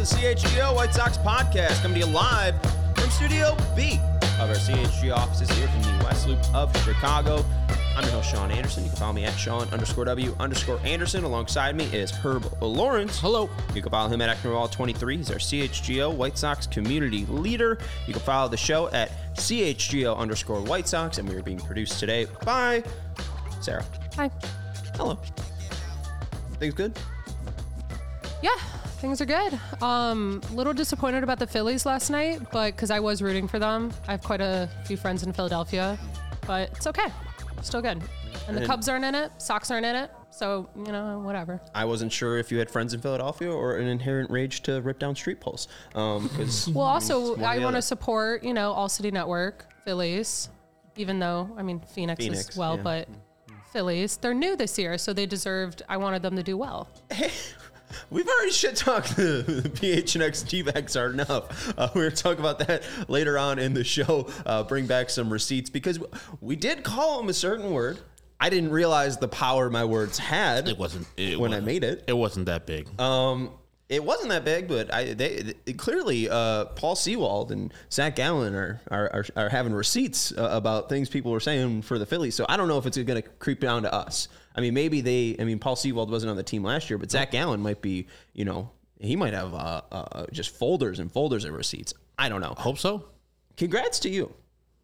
Into the CHGO White Sox podcast. Coming to you live from Studio B of our CHG offices here in the West Loop of Chicago. I'm your host, Sean Anderson. You can follow me at Sean underscore W underscore Anderson. Alongside me is Herb Lawrence. Hello. You can follow him at Ecknerwall23. He's our CHGO White Sox community leader. You can follow the show at CHGO underscore White Sox. And we are being produced today by Sarah. Hi. Hello. Things good? Yeah, things are good. Um, a little disappointed about the Phillies last night, but because I was rooting for them, I have quite a few friends in Philadelphia, but it's okay. Still good. And the And- Cubs aren't in it. Sox aren't in it. So you know, whatever. I wasn't sure if you had friends in Philadelphia or an inherent rage to rip down street poles. Um, Well, also one or I the want to support you know All City Network, Phillies, even though I mean Phoenix, Phoenix, as well, yeah. but Phillies, they're new this year, so they deserved. I wanted them to do well. we've already shit talked the PHNX D-backs are enough. Uh, we're gonna talk about that later on in the show. Uh, bring back some receipts because we did call them a certain word. I didn't realize the power my words had. It wasn't it when I wasn't- made it. It wasn't that big. Um, it wasn't that big, but I they it, clearly uh, Paul Sewald and Zach Gallen are are, are, are having receipts uh, about things people were saying for the Phillies. So I don't know if it's going to creep down to us. I mean, maybe they. I mean, Paul Sewald wasn't on the team last year, but Zach Gallen might be. You know, he might have uh, uh, just folders and folders of receipts. I don't know. Hope so. Congrats to you.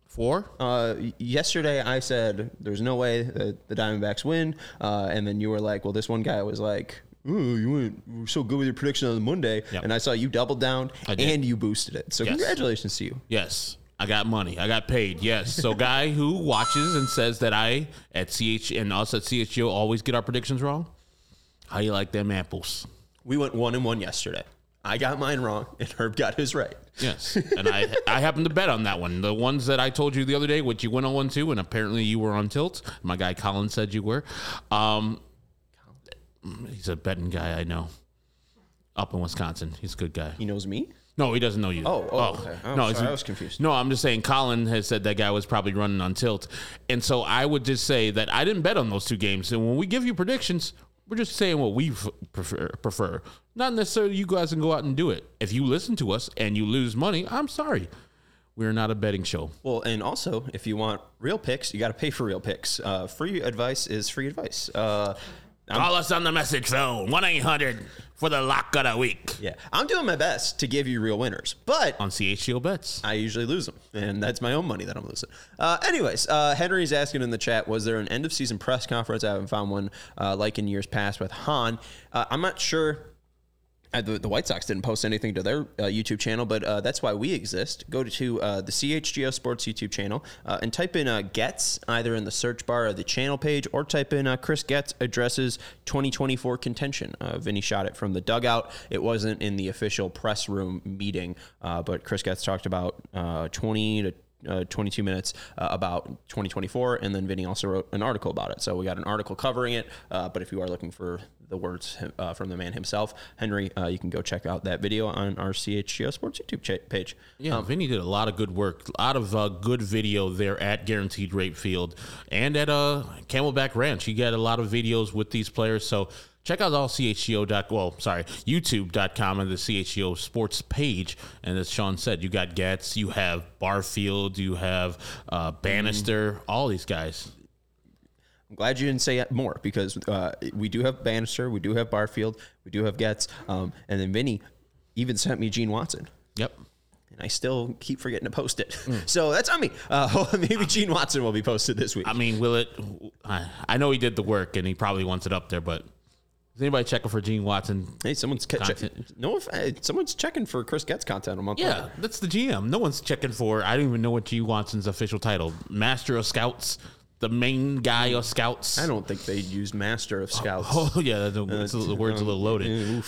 Four. Uh, yesterday I said there's no way that the Diamondbacks win, uh, and then you were like, "Well, this one guy was like." Ooh, you went were so good with your prediction on Monday, Yep. and I saw you doubled down and you boosted it. So Yes. congratulations to you. Yes. I got money. I got paid. Yes. So guy who watches and says that I at CH and us at CHGO always get our predictions wrong. How you like them apples? We went one and one yesterday. I got mine wrong, and Herb got his right. Yes. And I I happened to bet on that one. The ones that I told you the other day, which you went on one too, and apparently you were on tilt. My guy Colin said you were. Um he's a betting guy I know. Up in Wisconsin. He's a good guy. He knows me. No, he doesn't know you. Oh, oh, okay. Oh, no, sorry, I was confused. No, I'm just saying Colin has said that guy was probably running on tilt. And so I would just say that I didn't bet on those two games. And when we give you predictions, we're just saying what we prefer, prefer. Not necessarily you guys can go out and do it. If you listen to us and you lose money, I'm sorry. We're not a betting show. Well, and also, if you want real picks, you got to pay for real picks. Uh, free advice is free advice. Uh, I'm- Call us on the message phone 1 800 for the lock of the week yeah, I'm doing my best to give you real winners, but on CHGO Bets. I usually lose them, and that's my own money that I'm losing. Uh, anyways, uh, Henry's asking in the chat, was there an end of season press conference? I haven't found one uh, like in years past with Han. Uh, I'm not sure. Uh, the, the White Sox didn't post anything to their uh, YouTube channel, but uh, that's why we exist. Go to uh, the CHGO Sports YouTube channel uh, and type in uh, Getz either in the search bar of the channel page or type in Chris Getz addresses 2024 contention. Vinny shot it from the dugout. It wasn't in the official press room meeting, but Chris Getz talked about uh, 20 to uh, 22 minutes uh, about 2024, and then Vinny also wrote an article about it. So we got an article covering it. Uh, but if you are looking for the words uh, from the man himself, Henry, uh, you can go check out that video on our CHGO Sports YouTube cha- page. Yeah, Vinny did a lot of good work, a lot of uh, good video there at Guaranteed Rate Field and at uh, Camelback Ranch. He got a lot of videos with these players. So check out all CHGO. Dot, well, sorry, YouTube.com and the CHGO Sports page. And as Sean said, you got Getz, you have Barfield, you have uh, Bannister, all these guys. I'm glad you didn't say more because uh, we do have Bannister, we do have Barfield, we do have Getz, um, and then Vinny even sent me Gene Watson. Yep. And I still keep forgetting to post it. So that's on me. Uh, maybe Gene Watson will be posted this week. I mean, will it? I, I know he did the work and he probably wants it up there, but is anybody checking for Gene Watson? Hey, someone's ca- check- no, if, uh, someone's checking for Chris Getz content a month. Yeah, later. that's the GM. No one's checking for. I don't even know what Gene Watson's official title. Master of Scouts. The main guy of scouts. I don't think they used master of scouts. Oh yeah, the, the word's a little loaded.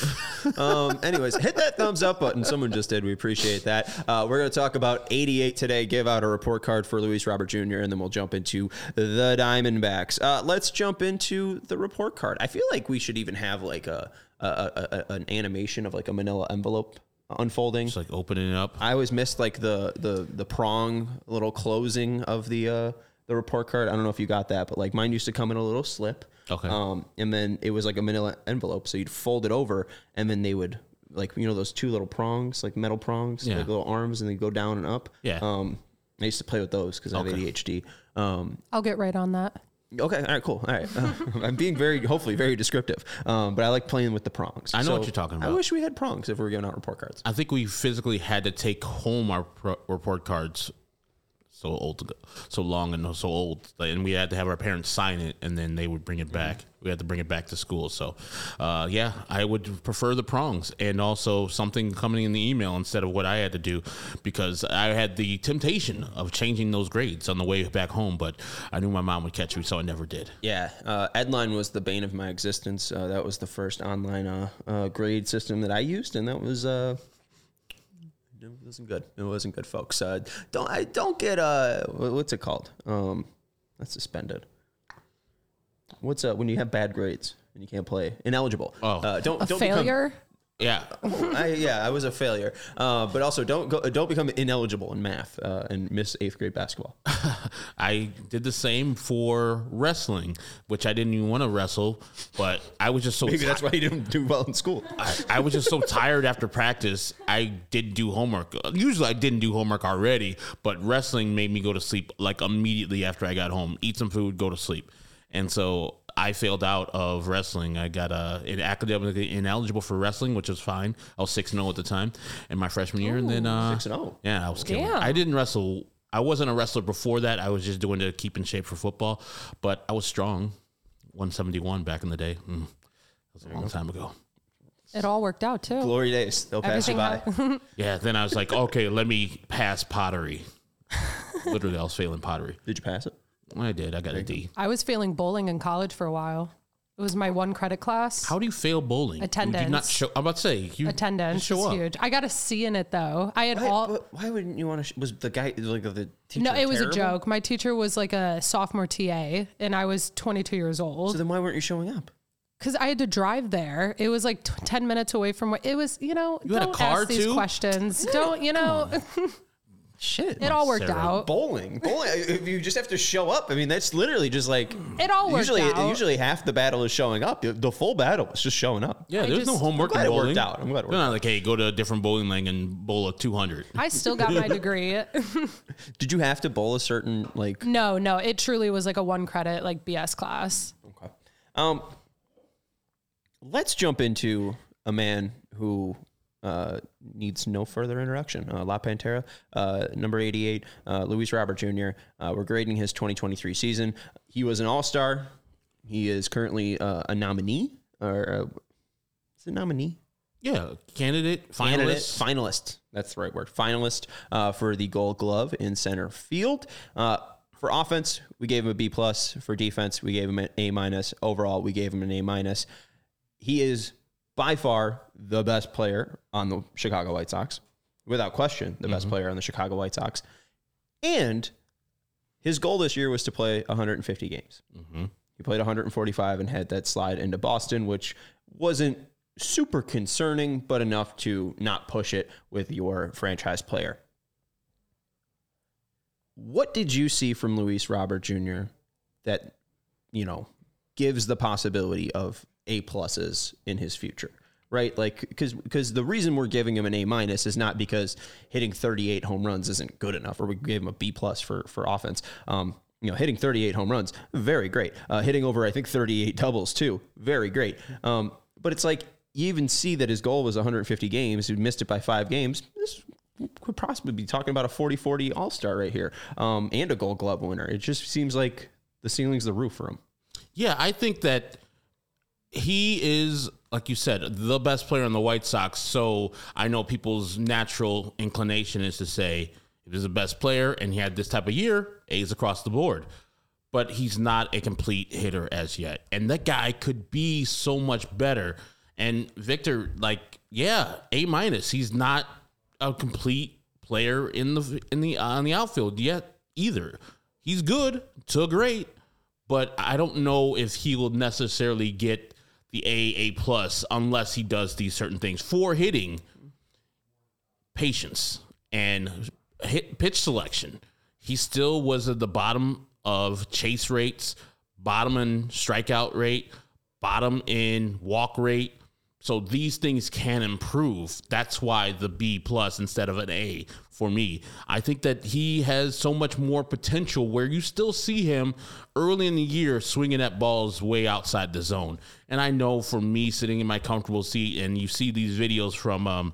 um, anyways, hit that thumbs up button. Someone just did. We appreciate that. Uh, we're going to talk about 88 today. Give out a report card for Luis Robert Jr. and then we'll jump into the Diamondbacks. Uh, let's jump into the report card. I feel like we should even have like a, a, a, a an animation of like a Manila envelope unfolding. Just like opening it up. I always missed like the the the prong little closing of the uh the report card. I don't know if you got that, but like mine used to come in a little slip. Okay. Um, and then it was like a manila envelope, so you'd fold it over, and then they would like you know those two little prongs, like metal prongs, Yeah. like little arms, and they go down and up. Yeah. Um, I used to play with those because I have ADHD. Um, I'll get right on that. okay, all right, cool. All right, Uh, I'm being very, hopefully, very descriptive. Um, but I like playing with the prongs. I know what you're talking about. I wish we had prongs if we were giving out report cards. I think we physically had to take home our pro- report cards so old ago, so long and so old, and we had to have our parents sign it, and then they would bring it back. We had to bring it back to school. So, uh, yeah, I would prefer the prongs and also something coming in the email instead of what I had to do, because I had the temptation of changing those grades on the way back home, but I knew my mom would catch me, so I never did. Yeah, uh, Edline was the bane of my existence. Uh, that was the first online uh, uh, grade system that I used, and that was uh, it wasn't good. It wasn't good, folks. Uh, don't I don't get uh, what's it called? Um, that's suspended. What's uh when you have bad grades and you can't play? Ineligible. Oh. uh, don't A don't become- Yeah, I, yeah, I was a failure. Uh, but also don't go, don't become ineligible in math uh, and miss eighth grade basketball. I did the same for wrestling, which I didn't even want to wrestle, but I was just so Maybe ti- that's why you didn't do well in school. I, I was just so tired after practice. I didn't do homework. Usually, I didn't do homework already, but wrestling made me go to sleep like immediately after I got home. Eat some food, go to sleep, and so I failed out of wrestling. I got uh, in academically ineligible for wrestling, which was fine. I was six and zero at the time in my freshman year, and then uh, 6-0. Yeah, I was killing. Damn. I didn't wrestle. I wasn't a wrestler before that. I was just doing to keep in shape for football, but I was strong. 171 back in the day. Mm, that was a long time ago. It all worked out too. Glory days. They'll pass you by. Yeah, then I was like, okay, let me pass pottery. Literally, I was failing pottery. Did you pass it? I did. I got a D. I was failing bowling in college for a while. It was my one credit class. How do you fail bowling? You did not Attendance. show. I'm about to say you Attendance show is up. huge. I got a C in it though. I had Why, all. but why wouldn't you want to? Sh- was the guy like the teacher? No, it was terrible? a joke. My teacher was like a sophomore TA, and I was 22 years old. So then why weren't you showing up? because I had to drive there. It was like t- ten minutes away from where it was. You know, You had a don't car, ask these too? questions. Don't you know? Shit. It all worked Sarah. out. bowling. Bowling. If you just have to show up, I mean, that's literally just like It all worked usually. out. Usually, half the battle is showing up. The full battle is just showing up. Yeah, I there's no homework I'm glad in it worked out. I'm glad it worked They're not like, hey, go to a different bowling lane and bowl a 200. I still got my degree. Did you have to bowl a certain like? no, no, it truly was like a one credit like BS class. Okay. Um, let's jump into a man who uh, needs no further introduction. Uh, La Pantera, uh, number 88, uh, Luis Robert Jr. Uh, we're grading his 2023 season. He was an All Star. He is currently uh, a nominee, or uh, is it nominee? Yeah, candidate, Candidate, finalist. finalist. That's the right word. Finalist uh, for the Gold Glove in center field. Uh, for offense, we gave him a B plus. For defense, we gave him an A minus. Overall, we gave him an A minus. He is by far the best player on the Chicago White Sox, without question, the best mm-hmm. player on the Chicago White Sox. And his goal this year was to play 150 games. Mm-hmm. He played 145 and had that slide into Boston, which wasn't super concerning, but enough to not push it with your franchise player. What did you see from Luis Robert Jr. that, you know, gives the possibility of A pluses in his future? Right? Like, because because the reason we're giving him an A minus is not because hitting 38 home runs isn't good enough, or we gave him a B plus for for offense. Um, you know, hitting 38 home runs, very great. Uh, hitting over, I think, 38 doubles too, very great. Um, but it's like you even see that his goal was 150 games. He missed it by five games. This could possibly be talking about a 40-40 All-Star right here, um, and a Gold Glove winner. It just seems like the ceiling's the roof for him. Yeah, I think that he is, like you said, the best player on the White Sox. So I know people's natural inclination is to say, if he's the best player and he had this type of year, A's across the board. but he's not a complete hitter as yet. And that guy could be so much better. And Victor, like, yeah, A minus. He's not a complete player in the in the on the outfield yet either. He's good to great, but I don't know if he will necessarily get the A A plus unless he does these certain things for hitting, patience and hit pitch selection. He still was at the bottom of chase rates, bottom in strikeout rate, bottom in walk rate. So these things can improve. That's why the B plus instead of an A for me. I think that he has so much more potential where you still see him early in the year swinging at balls way outside the zone. And I know for me sitting in my comfortable seat and you see these videos from um,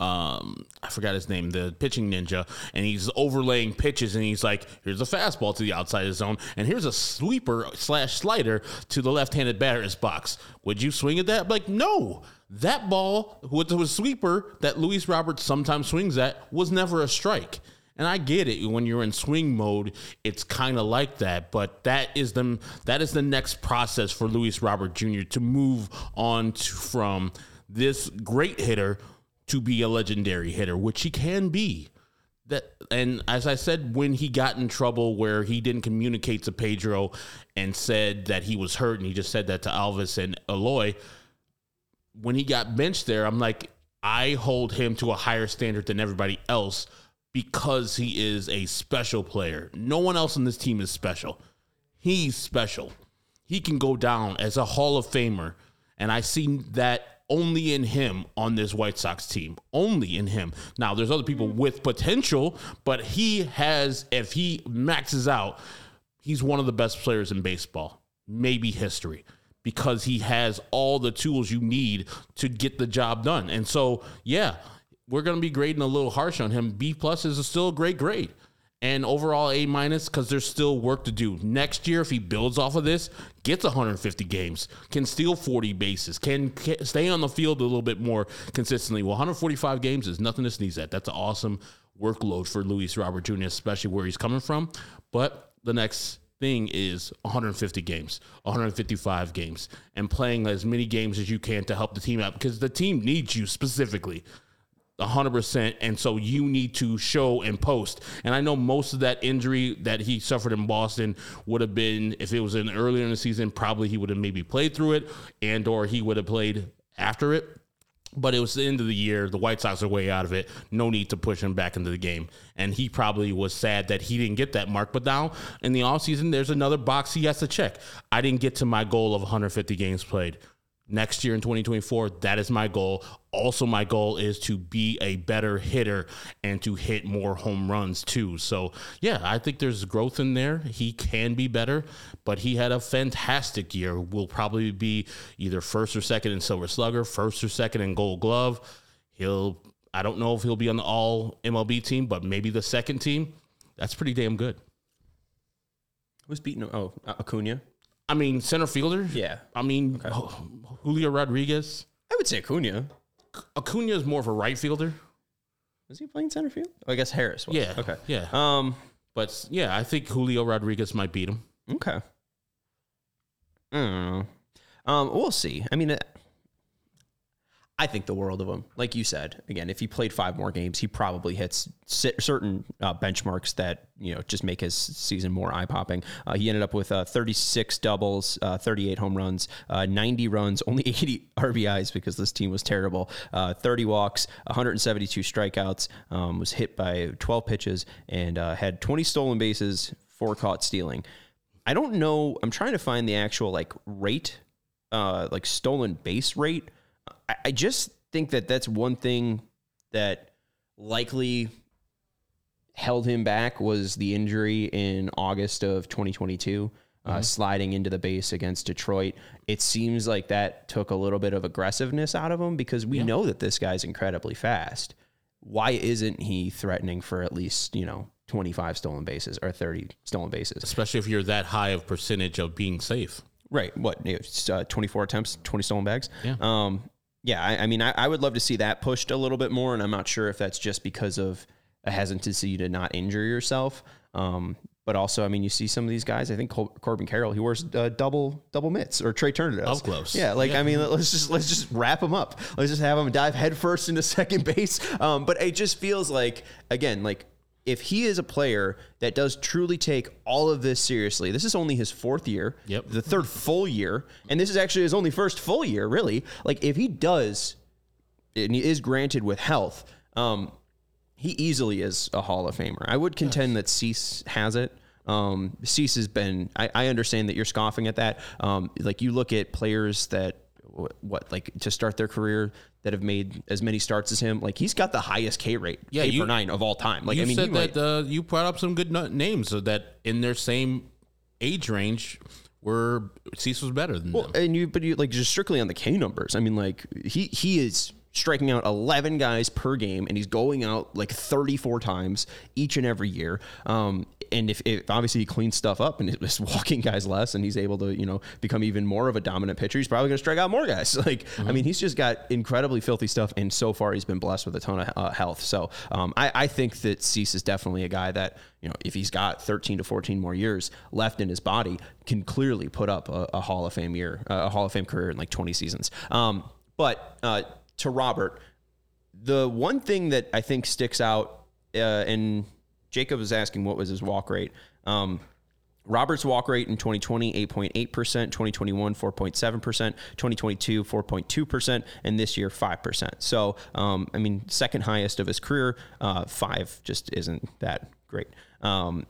um, I forgot his name, the pitching ninja, and he's overlaying pitches, and he's like, "Here's a fastball to the outside of the zone, and here's a sweeper slash slider to the left-handed batter's box. Would you swing at that?" Like, no. That ball with the sweeper that Luis Roberts sometimes swings at was never a strike. And I get it when you're in swing mode, it's kind of like that. But that is the that is the next process for Luis Robert Jr. to move on to, from this great hitter to be a legendary hitter, which he can be. That and as I said, when he got in trouble where he didn't communicate to Pedro and said that he was hurt, and he just said that to Elvis and Eloy. When he got benched there, I'm like, I hold him to a higher standard than everybody else because he is a special player. No one else on this team is special. He's special. He can go down as a Hall of Famer. And I see that only in him on this White Sox team. Only in him. Now, there's other people hmm. with potential, but he has, if he maxes out, he's one of the best players in baseball, maybe history, because he has all the tools you need to get the job done. And so, yeah, we're going to be grading a little harsh on him. B plus is still a great grade and overall A minus because there's still work to do. Next year, if he builds off of this, gets 150 games, can steal 40 bases, can, can, stay on the field a little bit more consistently. Well, 145 games is nothing to sneeze at. That's an awesome workload for Luis Robert Jr., especially where he's coming from. But the next thing is 150 games, 155 games, and playing as many games as you can to help the team out because the team needs you specifically. 100% and so you need to show and post and i know most of that injury that he suffered in boston would have been if it was in earlier in the season probably he would have maybe played through it and or he would have played after it but it was the end of the year. The White Sox are way out of it. No need to push him back into the game. And he probably was sad that he didn't get that mark. But now in the offseason, there's another box he has to check. I didn't get to my goal of 150 games played next year in 2024 that is my goal. Also my goal is to be a better hitter and to hit more home runs too. So yeah i think there's growth in there. He can be better but he had a fantastic year. Will probably be either first or second in silver slugger first or second in gold glove. He'll i don't know if he'll be on the all mlb team but maybe the second team. That's pretty damn good. Who's beating? Oh, Acuna. I mean, center fielder. Yeah. I mean, Julio Rodriguez. I would say Acuna. Acuna is more of a right fielder. Is he playing center field? Oh, I guess Harris was. Yeah. Okay. Yeah. Um. But yeah, I think Julio Rodriguez might beat him. Okay. I don't know. Um. We'll see. I mean, I think the world of him. Like you said, again, if he played five more games, he probably hits certain uh, benchmarks that you know just make his season more eye popping. Uh, he ended up with uh, 36 doubles, uh, 38 home runs, uh, 90 runs, only 80 RBIs because this team was terrible. Uh, 30 walks, 172 strikeouts. Um, was hit by 12 pitches and had 20 stolen bases, four caught stealing. I don't know. I'm trying to find the actual like rate, like stolen base rate I just think that that's one thing that likely held him back was the injury in August of 2022, uh, mm-hmm. uh, sliding into the base against Detroit. It seems like that took a little bit of aggressiveness out of him because we yeah. know that this guy's incredibly fast. Why isn't he threatening for at least, you know, 25 stolen bases or 30 stolen bases? Especially if you're that high of percentage of being safe. Right. What? Uh, 24 attempts, 20 stolen bags? Yeah. Um, yeah, I, I mean, I, I, would love to see that pushed a little bit more, and I'm not sure if that's just because of a hesitancy to not injure yourself. Um, but also, I mean, you see some of these guys. I think Col- Corbin Carroll, he wears uh, double double mitts, or Trey Turner does. Up close. Yeah, like I mean, let's just let's just wrap him up. Let's just have him dive headfirst into second base. Um, but it just feels like again, like if he is a player that does truly take all of this seriously, this is only his fourth year, Yep. the third full year, and this is actually his only first full year, really. Like if he does, and he is granted with health, um, he easily is a Hall of Famer. I would contend that Cease has it. Um, Cease has been. I, I understand that you're scoffing at that. Um, like you look at players that what like to start their career that have made as many starts as him. Like he's got the highest K rate, Yeah, K you- per nine of all time. Like I mean, said he might- that uh, you brought up some good names so that in their same age range, were Cease was better than them. and you but you like just strictly on the K numbers. I mean, like he he is striking out 11 guys per game and he's going out like 34 times each and every year um and if, if obviously he cleans stuff up and is walking guys less and he's able to you know become even more of a dominant pitcher he's probably going to strike out more guys. Like i mean he's just got incredibly filthy stuff and so far he's been blessed with a ton of uh, health. So um, I, I think that Cease is definitely a guy that you know if he's got 13 to 14 more years left in his body can clearly put up a, a hall of fame year a hall of fame career in like 20 seasons. Um, but uh, to robert the one thing that I think sticks out, uh, and Jacob was asking what was his walk rate. Um, Robert's walk rate in 2020, 8.8%, 2021, 4.7%, 2022, 4.2%, and this year, 5%. So, um, I mean, second highest of his career, uh, five just isn't that great. Um,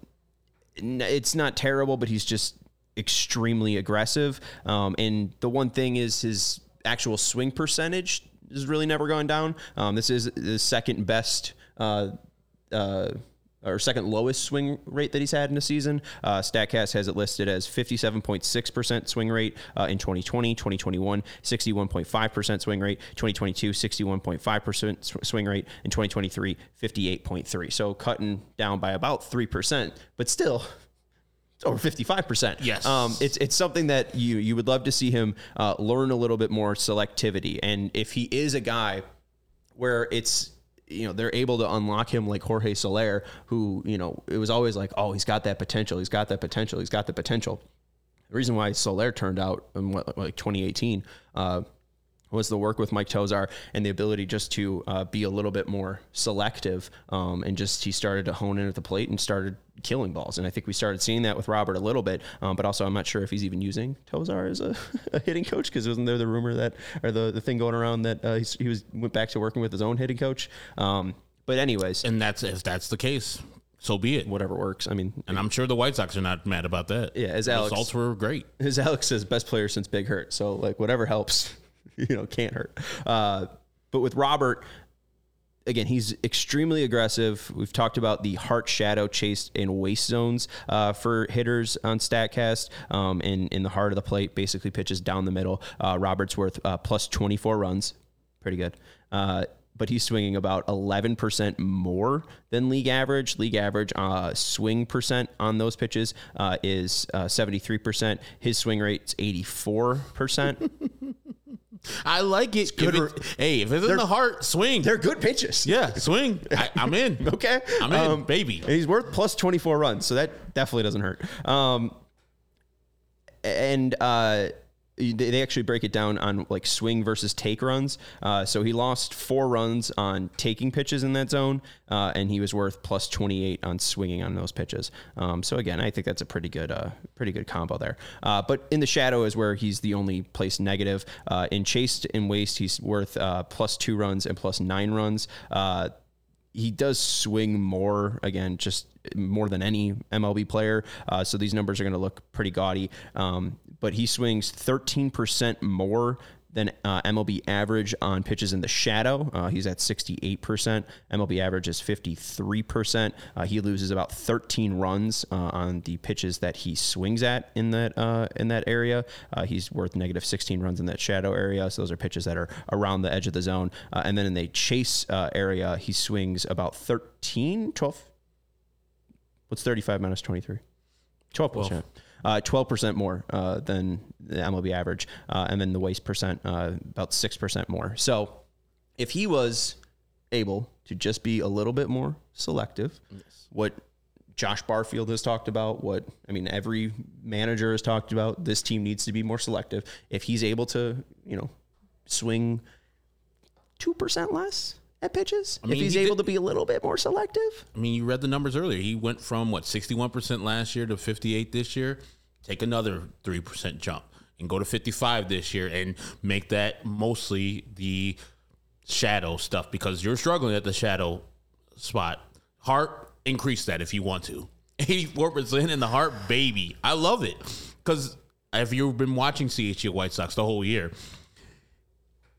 it's not terrible, but he's just extremely aggressive. Um, and the one thing is his actual swing percentage has really never gone down. Um, this is the second best. Uh, uh, or second lowest swing rate that he's had in a season. Uh, StatCast has it listed as 57.6% swing rate uh, in 2020, 2021, 61.5% swing rate, 2022, 61.5% swing rate, in 2023, 58.3. So cutting down by about 3%, but still it's over 55%. Yes. Um, it's, it's something that you, you would love to see him uh, learn a little bit more selectivity. And if he is a guy where it's you know they're able to unlock him like Jorge Soler, who you know it was always like, oh, he's got that potential, he's got that potential, he's got the potential. The reason why Soler turned out in what, like 2018 uh, was the work with Mike Tosar and the ability just to uh, be a little bit more selective, um, and just he started to hone in at the plate and started killing balls. And I think we started seeing that with Robert a little bit, um, but also I'm not sure if he's even using Tosar as a, a hitting coach because wasn't there the rumor that or the, the thing going around that uh, he's, he was went back to working with his own hitting coach. Um, but anyways, and that's if that's the case, so be it. whatever works. I mean, And I'm sure the White Sox are not mad about that. Yeah, as Alex- results were great. his Alex says best player since Big Hurt. So like whatever helps, you know, can't hurt. Uh, but with Robert, again, he's extremely aggressive. We've talked about the heart, shadow, chase, and waste zones uh, for hitters on Statcast. Um, in in the heart of the plate, basically pitches down the middle. Uh, Robert's worth uh, plus twenty four runs, pretty good. Uh, but he's swinging about 11% more than league average. League average uh, swing percent on those pitches uh, is uh, 73%. His swing rate's 84%. I like it. good If it- hey, if it's in the heart, swing. They're good pitches. yeah, swing. I, I'm in. Okay. I'm in, baby. And he's worth plus 24 runs, so that definitely doesn't hurt. Um, and uh, they actually break it down on like swing versus take runs. Uh, so he lost four runs on taking pitches in that zone, uh, and he was worth plus 28 on swinging on those pitches. Um, so again, I think that's a pretty good, uh, pretty good combo there. Uh, but in the shadow is where he's the only place negative. Uh, in chased and waste, he's worth uh, plus two runs and plus nine runs. He does swing more again, just more than any MLB player. Uh, so these numbers are going to look pretty gaudy. Um, but he swings 13% more than uh, MLB average on pitches in the shadow. Uh, he's at 68%. MLB average is 53%. Uh, he loses about 13 runs uh, on the pitches that he swings at in that uh, in that area. Uh, he's worth negative 16 runs in that shadow area. So those are pitches that are around the edge of the zone. and then in the chase area, he swings about 13, 12. What's 35 minus 23? 12%. 12. Uh, twelve percent more uh, than the MLB average, uh, and then the waste percent about six percent more. So if he was able to just be a little bit more selective, yes. what Josh Barfield has talked about, what I mean, every manager has talked about. This team needs to be more selective. If he's able to, you know, swing two percent less at pitches, I mean, if he's he able did, to be a little bit more selective. I mean, you read the numbers earlier. He went from what sixty-one percent last year to fifty-eight this year. Take another 3% jump and go to 55 this year and make that mostly the shadow stuff because you're struggling at the shadow spot. Heart, increase that if you want to. 84% in the heart, baby. I love it. Because if you've been watching CHU White Sox the whole year,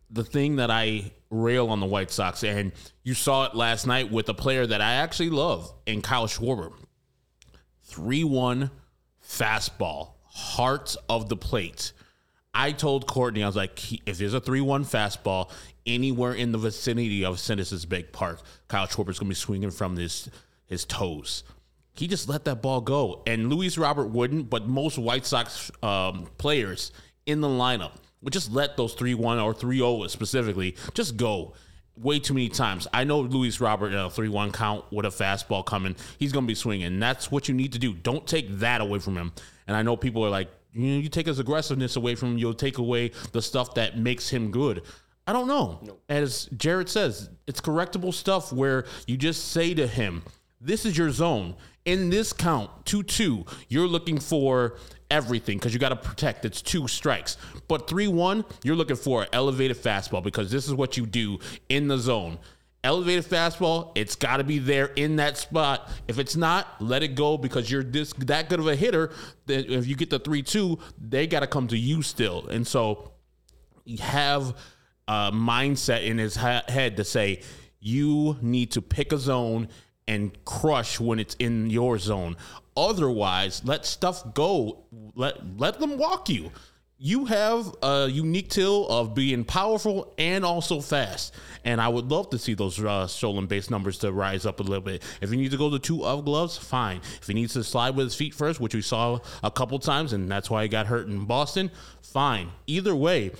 the thing that I rail on the White Sox, and you saw it last night with a player that I actually love in Kyle Schwarber. 3 1 fastball, heart of the plate. I told Courtney, I was like, if there's a 3 1 fastball anywhere in the vicinity of Citizens Bank Park, Kyle Schwarber's going to be swinging from his, his toes. He just let that ball go. And Luis Robert wouldn't, but most White Sox um, players in the lineup would just let those 3 1 or 3 0 specifically just go way too many times. I know Luis Robert in a 3 1 count with a fastball coming, he's going to be swinging. That's what you need to do. Don't take that away from him. And I know people are like, you know, you take his aggressiveness away from him, you'll take away the stuff that makes him good. I don't know. As Jared says, it's correctable stuff where you just say to him, this is your zone. In this count, 2 2, you're looking for everything because you got to protect. It's two strikes. But 3 1, you're looking for an elevated fastball because this is what you do in the zone. Elevated fastball, it's got to be there in that spot. If it's not, let it go because you're this that good of a hitter. That if you get the 3 2, they got to come to you still. And so you have a mindset in his ha- head to say you need to pick a zone and crush when it's in your zone. Otherwise, let stuff go. Let let them walk you. You have a unique till of being powerful and also fast. And I would love to see those uh, stolen base numbers to rise up a little bit. If he needs to go to two of gloves, fine. If he needs to slide with his feet first, which we saw a couple times, and that's why he got hurt in Boston, fine. Either way,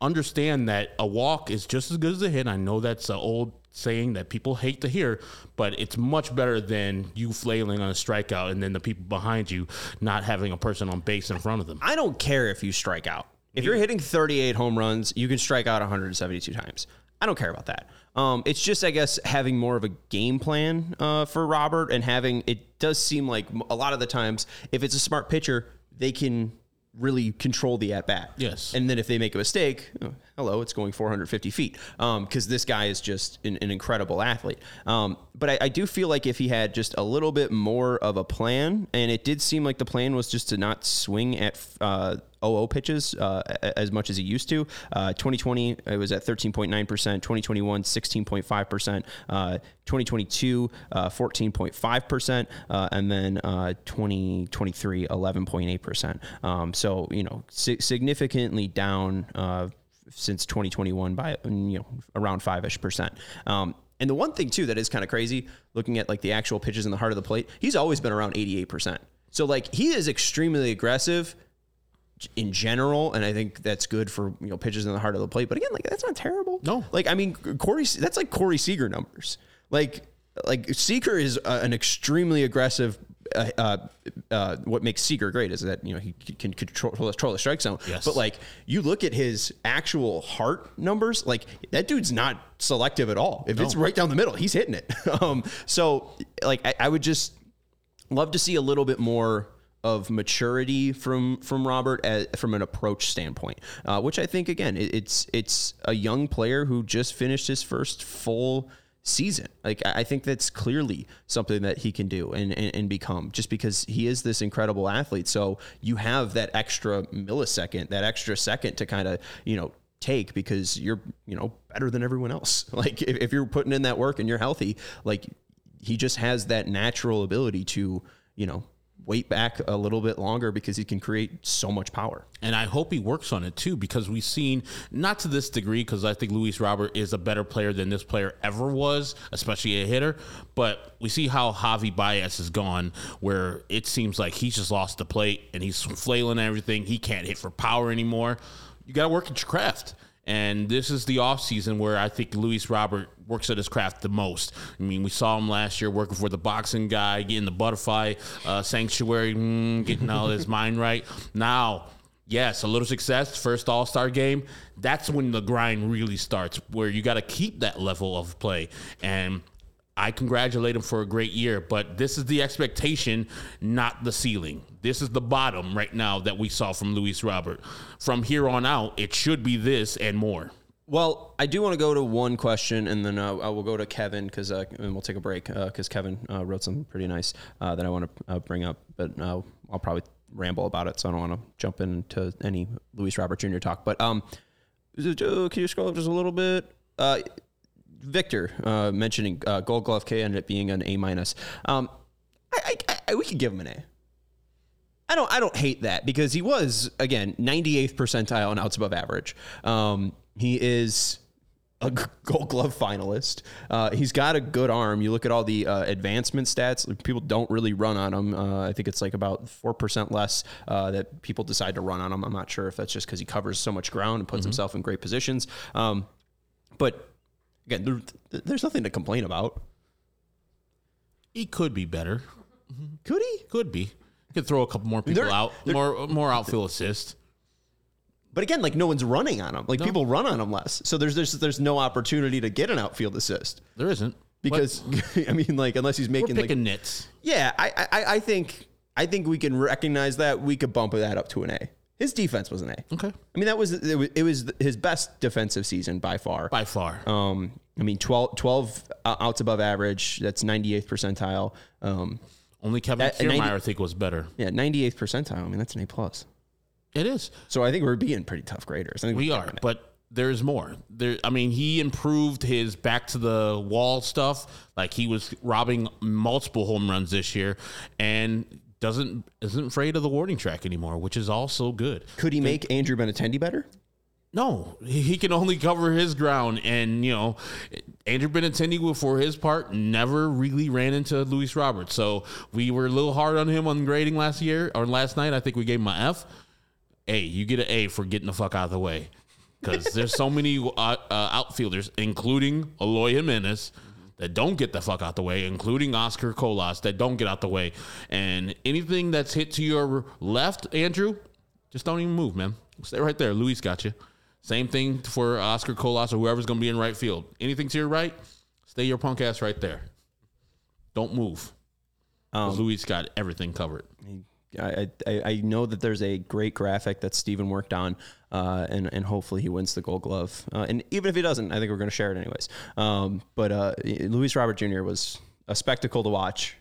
understand that a walk is just as good as a hit. I know that's an old saying that people hate to hear, but it's much better than you flailing on a strikeout and then the people behind you not having a person on base in front of them. I don't care if you strike out. If you're hitting 38 home runs, you can strike out 172 times. I don't care about that. Um, it's just, I guess, having more of a game plan uh, for Robert and having it does seem like a lot of the times, if it's a smart pitcher, they can really control the at bat. Yes. And then if they make a mistake, oh, hello, it's going 450 feet because this guy is just an, an incredible athlete. Um, but I, I do feel like if he had just a little bit more of a plan, and it did seem like the plan was just to not swing at uh, 0 pitches uh, as much as he used to. Uh, 2020, it was at 13.9%, 2021, 16.5%, uh, 2022, uh, 14.5%, uh, and then uh, 2023, 11.8%. Um, so, you know, si- significantly down uh, since 2021 by, you know, around five ish percent. Um, and the one thing too that is kind of crazy, looking at like the actual pitches in the heart of the plate, he's always been around 88%. So like he is extremely aggressive in general, and I think that's good for you know pitches in the heart of the plate. But again, like that's not terrible. No. like I mean, Corey, that's like Corey Seager numbers. Like like Seager is uh, an extremely aggressive. Uh, uh, uh, what makes Seager great is that you know he can control, control the strike zone. Yes. But like you look at his actual heart numbers, like that dude's not selective at all. If it's right down the middle, he's hitting it. um, so like I, I would just love to see a little bit more of maturity from from Robert as, from an approach standpoint, uh, which I think again it, it's it's a young player who just finished his first full season. Like I think that's clearly something that he can do and, and, and become just because he is this incredible athlete. So you have that extra millisecond, that extra second to kind of you know take because you're you know better than everyone else. Like if, if you're putting in that work and you're healthy, like he just has that natural ability to, you know, wait back a little bit longer because he can create so much power. And I hope he works on it too, because we've seen not to this degree, because I think Luis Robert is a better player than this player ever was, especially a hitter. But we see how Javi Baez has gone, where it seems like he's just lost the plate and he's flailing everything. He can't hit for power anymore. You got to work at your craft. And this is the offseason where I think Luis Robert works at his craft the most. I mean, we saw him last year working for the boxing guy, getting the butterfly uh, sanctuary, mm, getting all his mind right. Now, yes, a little success, first All Star game. That's when the grind really starts, where you got to keep that level of play. And I congratulate him for a great year, but this is the expectation, not the ceiling. This is the bottom right now that we saw from Luis Robert. From here on out, it should be this and more. Well, I do want to go to one question, and then uh, I will go to Kevin because uh, and we'll take a break because Kevin uh, wrote something pretty nice uh, that I want to uh, bring up, but uh, I'll probably ramble about it, so I don't want to jump into any Luis Robert Jr. talk. But um, uh, can you scroll up just a little bit? Victor uh, mentioning uh, Gold Glove K ended up being an A minus. Um, I, I, I, we could give him an A. I don't I don't hate that because he was again 98th percentile and outs above average. Um, he is a Gold Glove finalist. Uh, he's got a good arm. You look at all the uh, advancement stats. People don't really run on him. Uh, I think it's like about four percent less uh, that people decide to run on him. I'm not sure if that's just because he covers so much ground and puts himself in great positions. Um, but again, there, there's nothing to complain about. He could be better. Could he? Could be. Could throw a couple more people There- out. there- more more outfield assist. But again, like no one's running on him. Like people run on him less, so there's there's there's no opportunity to get an outfield assist There isn't. because I mean, like unless he's But we're making like picking nits. yeah, I, I I think I think we can recognize that we could bump that up to an A. His defense was an A. Okay. I mean that was it was, it was his best defensive season by far. By far. Um, I mean 12, 12 outs above average. That's 98th percentile. Um, Only Kevin that- Kiermaier, 90 I think, was better. yeah, 98th percentile. I mean that's an A plus. It is. So I think we're being pretty tough graders. I think We are, but there's more. There, I mean, he improved his back to the wall stuff. Like he was robbing multiple home runs this year, and doesn't isn't afraid of the warning track anymore, which is also good. Could he make Andrew Benintendi better? No, he can only cover his ground, and you know, Andrew Benintendi, for his part, never really ran into Luis Roberts. So we were a little hard on him on grading last year or last night. I think we gave him an F. A, you get an A for getting the fuck out of the way, because there's so many uh, uh, outfielders, including Eloy Jimenez. That don't get the fuck out the way, including Oscar Colas, that don't get out the way. And anything that's hit to your left, Andrew, just don't even move, man. Stay right there. Luis got you. Same thing for Oscar Colas or whoever's going to be in right field. Anything to your right, stay your punk ass right there. Don't move. Um, 'Cause Luis got everything covered. I, I I know that there's a great graphic that Steven worked on, uh, and and hopefully he wins the Gold Glove. Uh, and even if he doesn't, I think we're going to share it anyways. Um, but uh, Luis Robert Jr. was a spectacle to watch.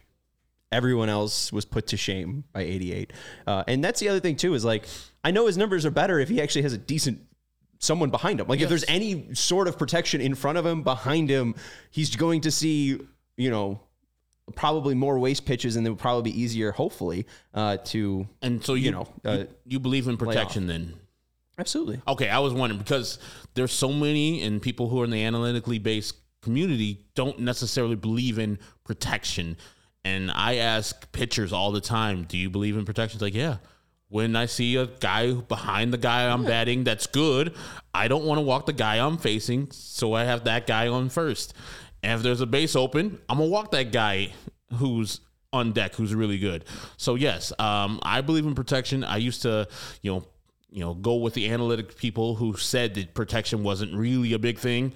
Everyone else was put to shame by 88, uh, and that's the other thing too. Is like I know his numbers are better if he actually has a decent someone behind him. Like if there's any sort of protection in front of him, behind him, he's going to see you know probably more waste pitches and it would probably be easier, hopefully, uh, to And so you, You know, uh, you, you believe in protection then? Absolutely. Okay, I was wondering because there's so many and people who are in the analytically based community don't necessarily believe in protection. And I ask pitchers all the time, "Do you believe in protection?" It's like, yeah. When I see a guy behind the guy I'm batting that's good, I don't want to walk the guy I'm facing, so I have that guy on first. And if there's a base open, I'm gonna walk that guy who's on deck who's really good. So yes, um, I believe in protection. I used to, you know, you know, go with the analytic people who said that protection wasn't really a big thing,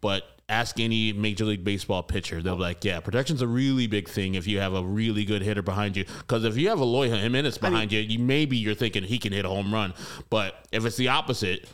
but ask any major league baseball pitcher, they'll be like, "Yeah, protection's a really big thing if you have a really good hitter behind you. Because if you have a Loy Jimenez behind you, you maybe you're thinking he can hit a home run, but if it's the opposite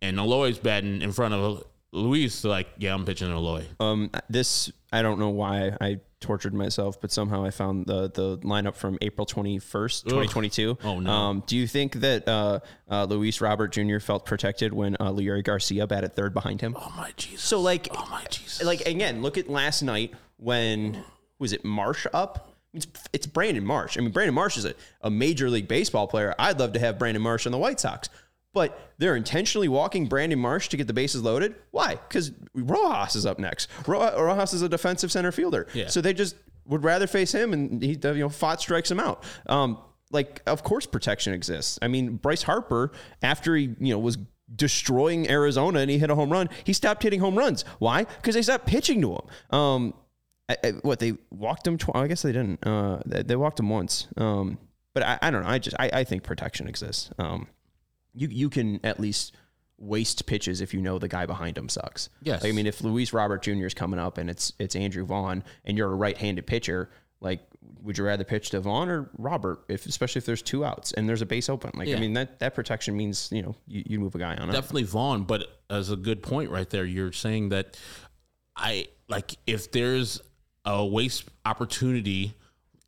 and Eloy's batting in front of Luis, like, yeah, I'm pitching Eloy. Um, this I don't know why I tortured myself, but somehow I found the the lineup from April twenty first, twenty twenty two. Oh, no. Um, do you think that uh, uh, Luis Robert Jr. felt protected when uh, Leury Garcia batted third behind him? Oh my Jesus! So like, oh my Jesus! like again, look at last night when was it Marsh up? It's, it's Brandon Marsh. I mean, Brandon Marsh is a, a major league baseball player. I'd love to have Brandon Marsh on the White Sox, but they're intentionally walking Brandon Marsh to get the bases loaded. Why? Because Rojas is up next. Ro- Rojas is a defensive center fielder, Yeah. so they just would rather face him, and he you know fought strikes him out. Um, like of course protection exists. I mean Bryce Harper after he you know was destroying Arizona and he hit a home run. He stopped hitting home runs. Why? Because they stopped pitching to him. Um, I, I, what they walked him? Tw- I guess they didn't. Uh, they, they walked him once. Um, but I, I don't know. I just I, I think protection exists. Um, you you can at least waste pitches if you know the guy behind him sucks. Yes. Like, I mean, if Luis Robert Jr. is coming up and it's it's Andrew Vaughn and you're a right-handed pitcher, like would you rather pitch to Vaughn or Robert? If especially if there's two outs and there's a base open, like Yeah. I mean that that protection means you know you, you move a guy on it. definitely Vaughn, but as a good point right there, you're saying that I like if there's a waste opportunity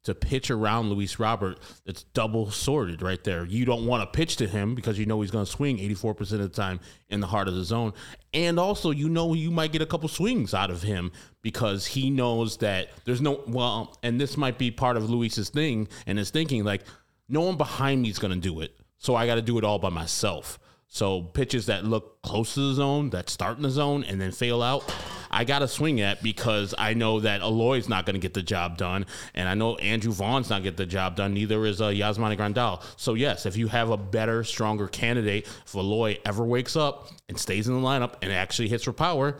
to pitch around Luis Robert, it's double sorted right there. You don't want to pitch to him because you know he's going to swing 84% of the time in the heart of the zone. And also, you know, you might get a couple swings out of him because he knows that there's no, well, and this might be part of Luis's thing and his thinking like, no one behind me is going to do it. So I got to do it all by myself. So pitches that look close to the zone, that start in the zone, and then fail out, I got to swing at because I know that Eloy's not going to get the job done, and I know Andrew Vaughn's not get the job done. Neither is uh, Yasmani Grandal. So yes, if you have a better, stronger candidate, if Aloy ever wakes up and stays in the lineup and actually hits for power,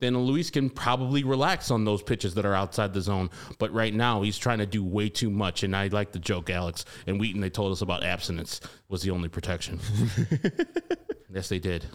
then Luis can probably relax on those pitches that are outside the zone. But right now, he's trying to do way too much. And I like the joke, Alex. And Wheaton, they told us about abstinence was the only protection. yes, they did.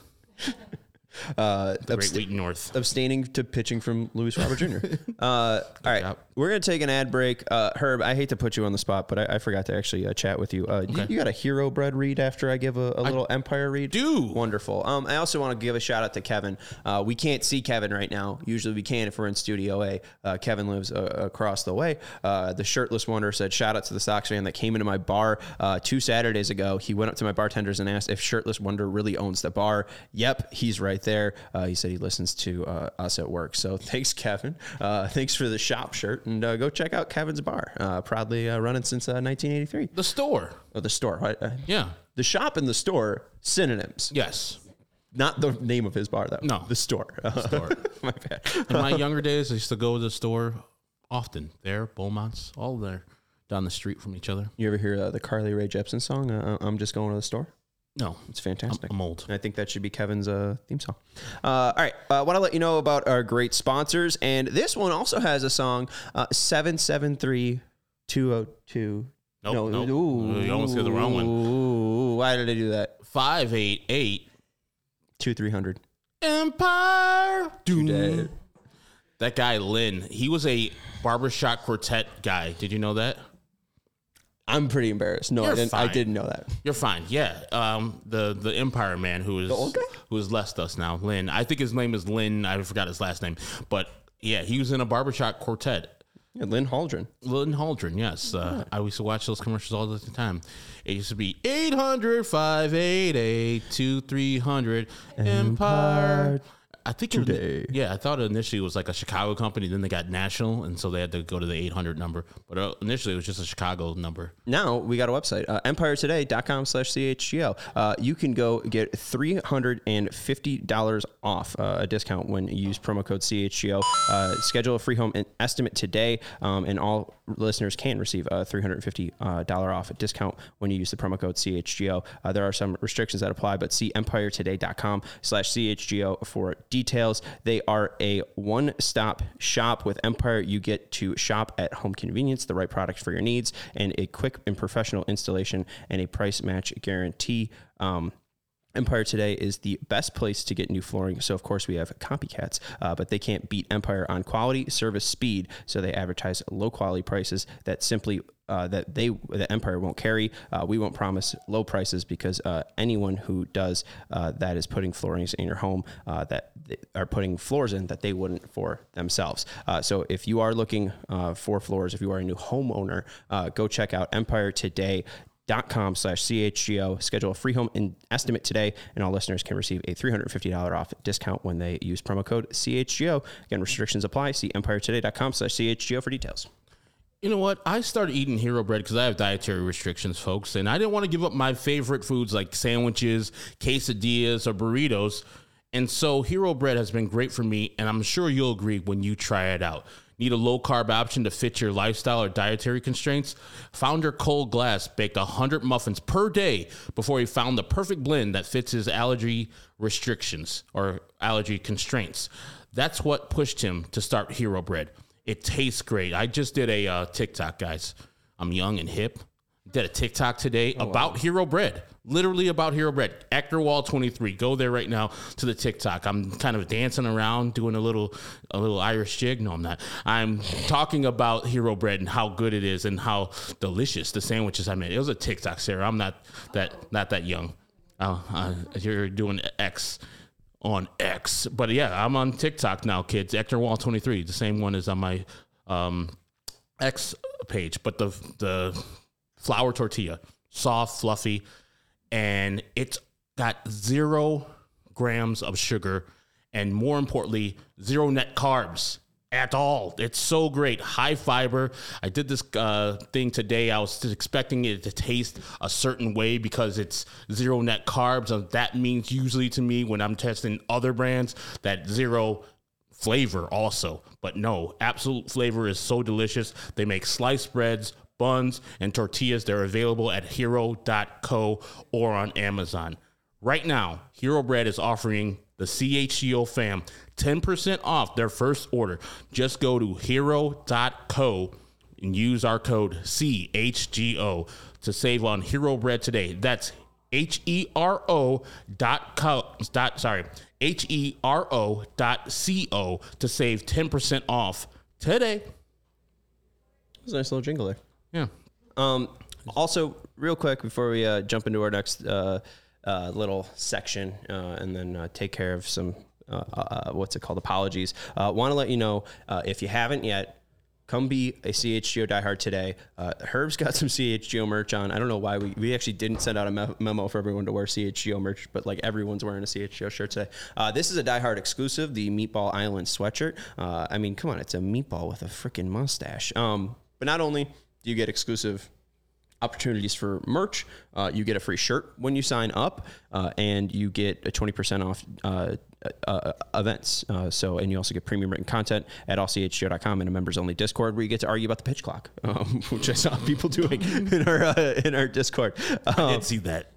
Uh, The Great abst- North. abstaining to pitching from Luis Robert Jr. uh, all right, job. we're gonna take an ad break. Uh, Herb, I hate to put you on the spot, but I, I forgot to actually uh, chat with you. Uh, you- you, got a hero bread read after I give a, a little Empire read. do. wonderful. Um, I also want to give a shout out to Kevin. Uh, we can't see Kevin right now. Usually we can if we're in Studio A. Uh, Kevin lives uh, across the way. Uh, the shirtless wonder said, "Shout out to the Sox fan that came into my bar uh, two Saturdays ago. He went up to my bartenders and asked if Shirtless Wonder really owns the bar. Yep, he's right there. Uh, he said he listens to uh, us at work. So thanks, Kevin. Uh, thanks for the shop shirt, and uh, go check out Kevin's bar. Uh, proudly uh, running since uh, 1983. The store. Oh, the store. Uh, Yeah. the shop and the store synonyms. Yes. Not the name of his bar, though. No. the store. Store. My bad. In my younger days, I used to go to the store often. There, Beaumont's, all there, down the street from each other. You ever hear uh, the Carly Rae Jepsen song? Uh, I'm just going to the store. No, It's fantastic. I'm old. And I think that should be Kevin's uh, theme song. Uh, all right. I uh, want to let you know about our great sponsors. And this one also has a song uh, 773 202. Nope, no, nope. ooh, You almost got the wrong one. Ooh, why did I do that? 588 Two, 300. Empire. Dead. That guy, Lynn, he was a barbershop quartet guy. Did you know that? I'm pretty embarrassed. No, I didn't, I fine. didn't know that. You're fine. Yeah. Um, the the Empire man who is old guy? who has left us now, Lynn. I think his name is Lynn. I forgot his last name, but yeah, he was in a barbershop quartet. Yeah, Lynn Hauldren. Lynn Hauldren, yes. Uh, I used to watch those commercials all the time. It used to be 800 588 2300 Empire. I think it Today. yeah, I thought initially it was like a Chicago company, then they got national, and so they had to go to the 800 number. But uh, initially it was just a Chicago number. Now we got a website, uh, empiretoday.com slash CHGO. Uh, you can go get $350 off uh, a discount when you use promo code CHGO. Uh, schedule a free home estimate today, um, and all listeners can receive a $350 uh, off discount when you use the promo code CHGO. Uh, there are some restrictions that apply, but see empiretoday.com slash CHGO for details. They are a one-stop shop with Empire. You get to shop at home convenience, the right product for your needs, and a quick and professional installation and a price match guarantee. Um, Empire Today is the best place to get new flooring. So, of course, we have copycats, uh, but they can't beat Empire on quality, service, speed. So they advertise low quality prices that simply uh, that they the Empire won't carry. Uh, we won't promise low prices because uh, anyone who does uh, that is putting floorings in your home uh, that are putting floors in that they wouldn't for themselves. So if you are looking for floors, if you are a new homeowner, go check out Empire Today com slash chgo schedule a free home in estimate today and all listeners can receive a $350 off discount when they use promo code chgo again restrictions apply see empiretoday.com slash chgo for details You know what? I started eating hero bread because I have dietary restrictions, folks, and I didn't want to give up my favorite foods like sandwiches, quesadillas, or burritos. And so hero bread has been great for me, and I'm sure you'll agree when you try it out. Need a low carb option to fit your lifestyle or dietary constraints? Founder Cole Glass baked 100 muffins per day before he found the perfect blend that fits his allergy restrictions or allergy constraints. That's what pushed him to start Hero Bread. It tastes great. I just did a uh, TikTok, guys. I'm young and hip. Did a TikTok today about Hero Bread. Literally about Hero Bread. Actor Wall 23. Go there right now to the TikTok. I'm kind of dancing around, doing a little a little Irish jig. No, I'm not. I'm talking about Hero Bread and how good it is and how delicious the sandwiches I made. It was a TikTok, Sarah. I'm not that not that young. Uh, uh, you're doing X on X. But yeah, I'm on TikTok now, kids. Actor Wall 23, the same one as on my um, X page, but the the flour tortilla, soft, fluffy, and it's got zero grams of sugar, and more importantly, zero net carbs at all. It's so great, high fiber. I did this uh, thing today. I was expecting it to taste a certain way because it's zero net carbs, and that means usually to me when I'm testing other brands that zero flavor also. But no, absolute flavor is so delicious. They make sliced breads, buns, and tortillas. They're available at hero.co or on Amazon. Right now, Hero Bread is offering the CHGO fam 10% off their first order. Just go to hero.co and use our code CHGO to save on Hero Bread today. That's H E R O dot co dot sorry H E R O dot C O to save 10% off today. It's a nice little jingle there. Yeah. Um, also, real quick before we uh, jump into our next uh, uh, little section uh, and then uh, take care of some uh, what's it called apologies. Want to let you know if you haven't yet. Come be a CHGO diehard today. Herb's got some CHGO merch on. I don't know why we, we actually didn't send out a me- memo for everyone to wear CHGO merch, but like everyone's wearing a CHGO shirt today. This is a diehard exclusive, the Meatball Island sweatshirt. I mean, come on, it's a meatball with a freaking mustache. Um, but not only you get exclusive opportunities for merch. Uh, you get a free shirt when you sign up, uh, and you get a 20% off uh, uh, events. Uh, so, and you also get premium written content at allchgo.com and a members only Discord where you get to argue about the pitch clock, um, which I saw people doing in our uh, in our Discord. I Um, did see that.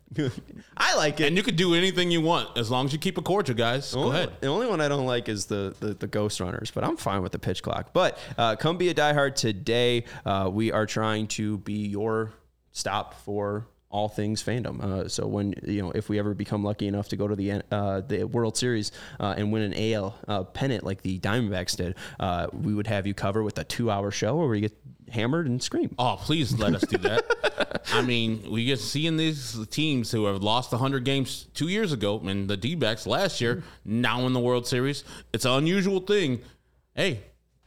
I like it. And you could do anything you want as long as you keep it cordial, guys. Go Only- ahead. The only one I don't like is the, the, the Ghost Runners, but I'm fine with the pitch clock. But uh, come be a diehard today. Uh, we are trying to be your stop for all things fandom. Uh, so when you know if we ever become lucky enough to go to the uh, the World Series uh, and win an AL uh, pennant like the Diamondbacks did, uh, we would have you cover with a two hour show where we get hammered and scream. Oh, please let us do that. I mean, we get seeing these teams who have lost 100 games two years ago and the D backs last year, now in the World Series. It's an unusual thing. Hey,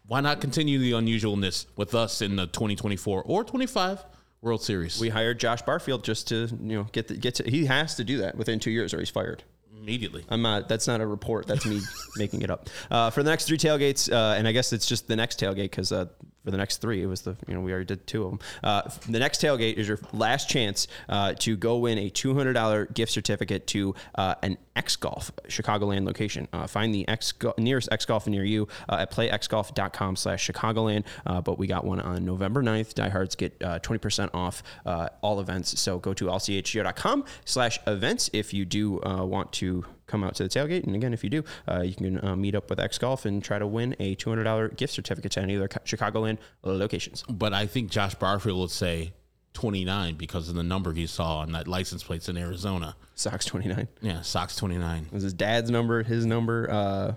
why not continue the unusualness with us in the 2024 or 25 World Series? We hired Josh Barfield just to you know get the, get to. He has to do that within two years or he's fired. Immediately. I'm not. That's not a report. That's me making it up. Uh, for the next three tailgates, uh, and I guess it's just the next tailgate because uh, for the next three, it was the you know we already did two of them. Uh, the next tailgate is your last chance uh, to go win a two hundred dollar gift certificate to uh, an X Golf Chicagoland location. Uh, find the X nearest X Golf near you uh, at playxgolf.com/slash Chicagoland. Uh, but we got one on November 9th. Diehards get twenty percent off all events. So go to lchgo.com/slash events if you do want to come out to the tailgate. And again, if you do, uh, you can uh, meet up with X Golf and try to win a $200 gift certificate to any of their Chicagoland locations. But I think Josh Barfield would say 29 because of the number he saw on that license plates in Arizona. Sox 29 Yeah, Sox 29. was his dad's number, his number. Uh,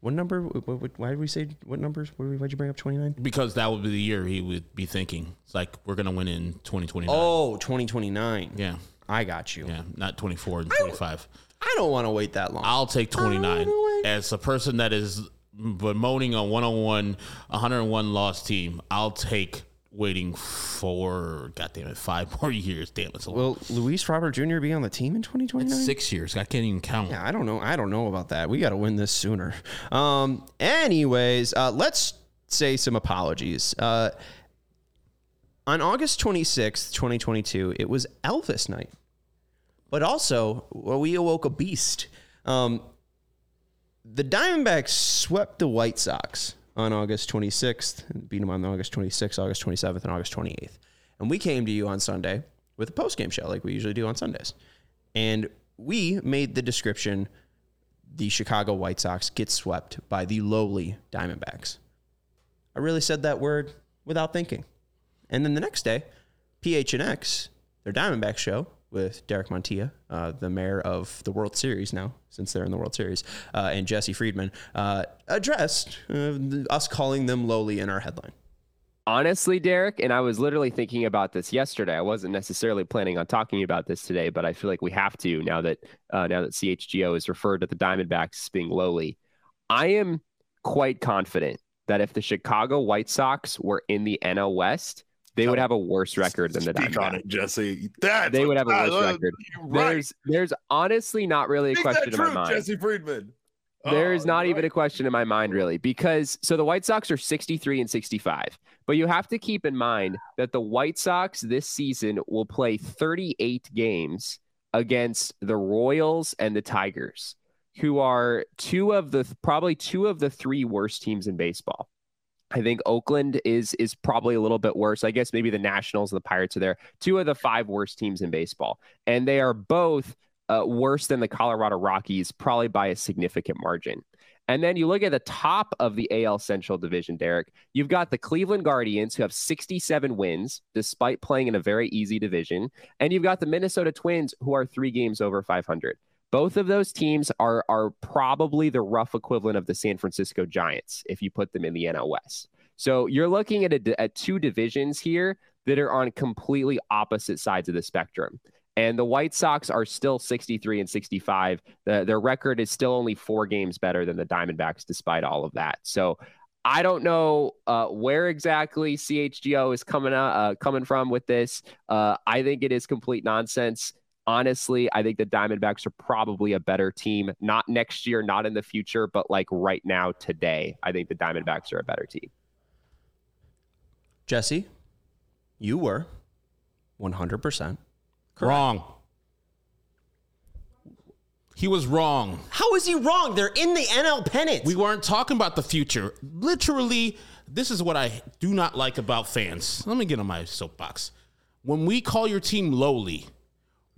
what number? What, what, why did we say what numbers? Why did you bring up 29? Because that would be the year he would be thinking. It's like, we're going to win in 2029. Oh, 2029. Yeah. I got you. Yeah, not 24 and 25. I don't want to wait that long. I'll take 29 as a person that is bemoaning a 101 101 loss team. I'll take waiting for god damn it 5 more years. Damn it's a long. Will Luis Robert Jr. be on the team in 2029? 6 years. I can't even count. Yeah, I don't know. I don't know about that. We got to win this sooner. Um, anyways, uh, let's say some apologies. Uh, on August 26th, 2022, it was Elvis night. But also, we awoke a beast. Um, the Diamondbacks swept the White Sox on August 26th, beat them on August 26th, August 27th, and August 28th. And we came to you on Sunday with a post game show like we usually do on Sundays. And we made the description the Chicago White Sox get swept by the lowly Diamondbacks. I really said that word without thinking. And then the next day, PHNX, their Diamondback show with Derek Montilla, uh, the mayor of the World Series now, since they're in the World Series, uh, and Jesse Friedman, uh, addressed uh, us calling them lowly in our headline. Honestly, Derek, and I was literally thinking about this yesterday. I wasn't necessarily planning on talking about this today, but I feel like we have to now that uh, now that CHGO is referred to the Diamondbacks as being lowly. I am quite confident that if the Chicago White Sox were in the NL West, they would have a worse record than the Speak Diamondbacks. on it, Jesse. That's They would have a worse love- record. Right. There's there's honestly not really a question that in my mind. Jesse Friedman. There is Oh, not even a question in my mind, really, because so the White Sox are 63 and 65. But you have to keep in mind that the White Sox this season will play 38 games against the Royals and the Tigers, who are two of the probably two of the three worst teams in baseball. I think Oakland is is probably a little bit worse. I guess maybe the Nationals and the Pirates are there. Two of the five worst teams in baseball, and they are both uh, worse than the Colorado Rockies, probably by a significant margin. And then you look at the top of the AL Central Division, Derek. You've got the Cleveland Guardians, who have 67 wins despite playing in a very easy division. And you've got the Minnesota Twins, who are three games over 500. Both of those teams are, are probably the rough equivalent of the San Francisco Giants if you put them in the NL West. So you're looking at, a, at two divisions here that are on completely opposite sides of the spectrum. And the White Sox are still 63 and 65. The, their record is still only four games better than the Diamondbacks, despite all of that. So I don't know uh, where exactly CHGO is coming uh, coming from with this. Uh, I think it is complete nonsense. Honestly, I think the Diamondbacks are probably a better team. Not next year, not in the future, but like right now, today, I think the Diamondbacks are a better team. Jesse, you were 100%. Wrong. He was wrong. How is he wrong? They're in the NL pennant. We weren't talking about the future. Literally, this is what I do not like about fans. Let me get on my soapbox. When we call your team lowly,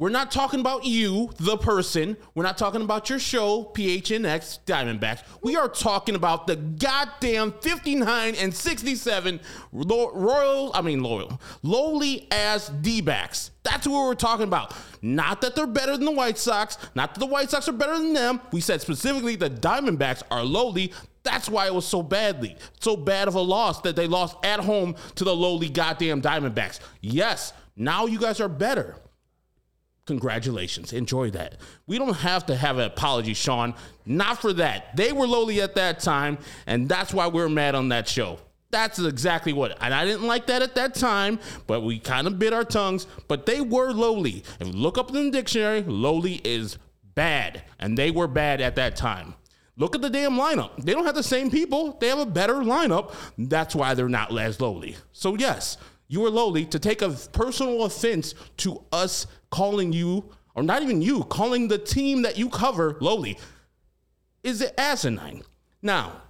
we're not talking about you, the person. We're not talking about your show, PHNX Diamondbacks. We are talking about the goddamn 59 and 67 Ro- Royal, I mean, loyal, lowly ass D backs. That's what we're talking about. Not that they're better than the White Sox, not that the White Sox are better than them. We said specifically the Diamondbacks are lowly. That's why it was so badly, so bad of a loss that they lost at home to the lowly goddamn Diamondbacks. Yes, now you guys are better. Congratulations. Enjoy that. We don't have to have an apology, Sean. Not for that. They were lowly at that time, and that's why we're mad on that show. That's exactly what. And I didn't like that at that time, but we kind of bit our tongues. But they were lowly. If you look up in the dictionary, lowly is bad, and they were bad at that time. Look at the damn lineup. They don't have the same people. They have a better lineup. That's why they're not as lowly. So yes, you were lowly to take a personal offense to us calling you, or not even you, calling the team that you cover lowly is it asinine. Now,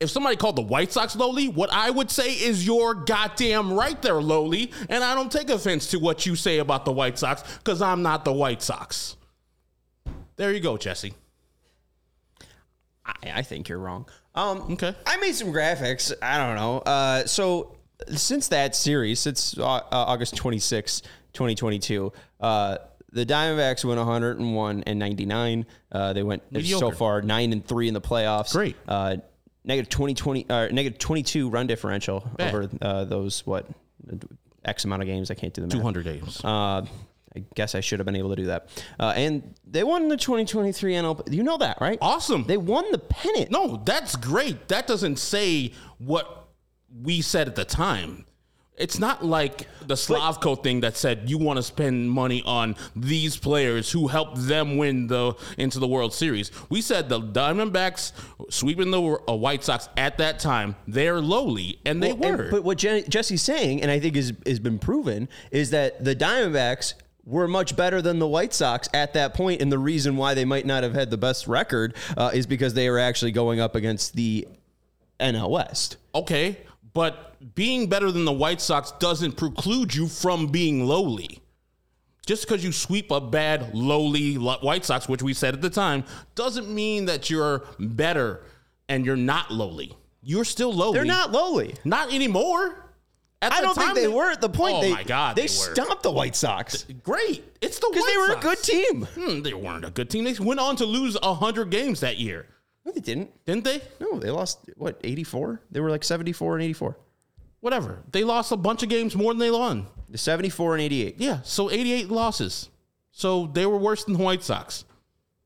if somebody called the White Sox lowly, what I would say is you're goddamn right there, lowly, and I don't take offense to what you say about the White Sox because I'm not the White Sox. There you go, Jesse. I, I think you're wrong. Um, Okay. I made some graphics. I don't know. Uh, so since that series, since uh, uh, August 26, 2022, uh, the Diamondbacks went 101 and 99. Uh, they went so far nine and three in the playoffs. Great. Uh, negative 20, 20 uh, negative 22 run differential Bad. over uh, those what X amount of games. I can't do the math. 200 games. Uh, I guess I should have been able to do that. Uh, and they won the 2023 NL. You know that, right? Awesome. They won the pennant. No, that's great. That doesn't say what we said at the time. It's not like the Slavko thing that said you want to spend money on these players who helped them win the into the World Series. We said the Diamondbacks sweeping the uh, White Sox at that time. They're lowly, and they Well, and- were. but what Jesse's saying, and I think is has been proven, is that the Diamondbacks were much better than the White Sox at that point, and the reason why they might not have had the best record uh, is because they were actually going up against the NL West. Okay, but being better than the White Sox doesn't preclude you from being lowly. Just because you sweep a bad, lowly White Sox, which we said at the time, doesn't mean that you're better and you're not lowly. You're still lowly. They're not lowly. Not anymore. At I don't think time they were at the point. Oh they, my God, they, they, stomped the White Sox great. It's the because they were Sox. a good team. Hmm, they weren't a good team. They went on to lose hundred games that year, No, they didn't. didn't they? No, they lost what eighty four. They were like seventy four and eighty four. Whatever. They lost a bunch of games more than they won. The Seventy four and eighty eight. Yeah, so 88 losses. So they were worse than the White Sox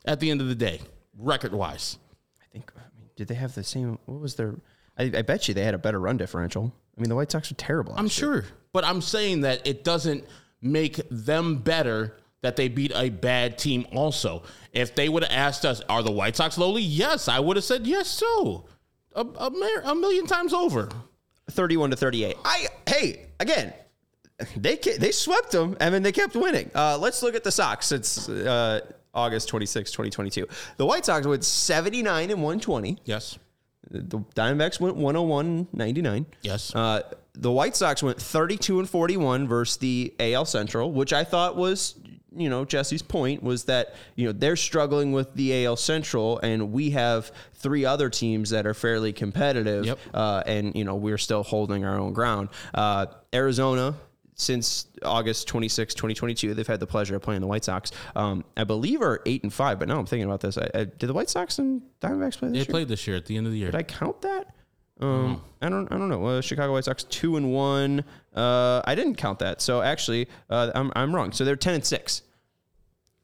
at the end of the day, record wise. I think. I mean, did they have the same? What was their? I, I bet you they had a better run differential. I mean, the White Sox were terrible. I'm year. sure. But I'm saying that it doesn't make them better that they beat a bad team also. If they would have asked us, are the White Sox lowly? Yes, I would have said yes too. A, a, a million times over. 31 to 38. I hey, again, they they swept them and then they kept winning. Uh, let's look at the Sox since uh, August 26, 2022. The White Sox went 79 and 120. Yes. The Diamondbacks went 101 99. Yes. Uh, the White Sox went 32 and 41 versus the AL Central, which I thought was, you know, Jesse's point was that, you know, they're struggling with the AL Central and we have three other teams that are fairly competitive. Yep. Uh, and, you know, we're still holding our own ground. Uh, Arizona, since August 26, 2022, they've had the pleasure of playing the White Sox. Um, I believe are eight and five, but now I'm thinking about this. I, I, did the White Sox and Diamondbacks play this They year? played this year at the end of the year. Did I count that? Um, I don't. I don't know. Uh, Chicago White Sox two and one. Uh, I didn't count that. So actually, uh, I'm I'm wrong. So they're ten and six.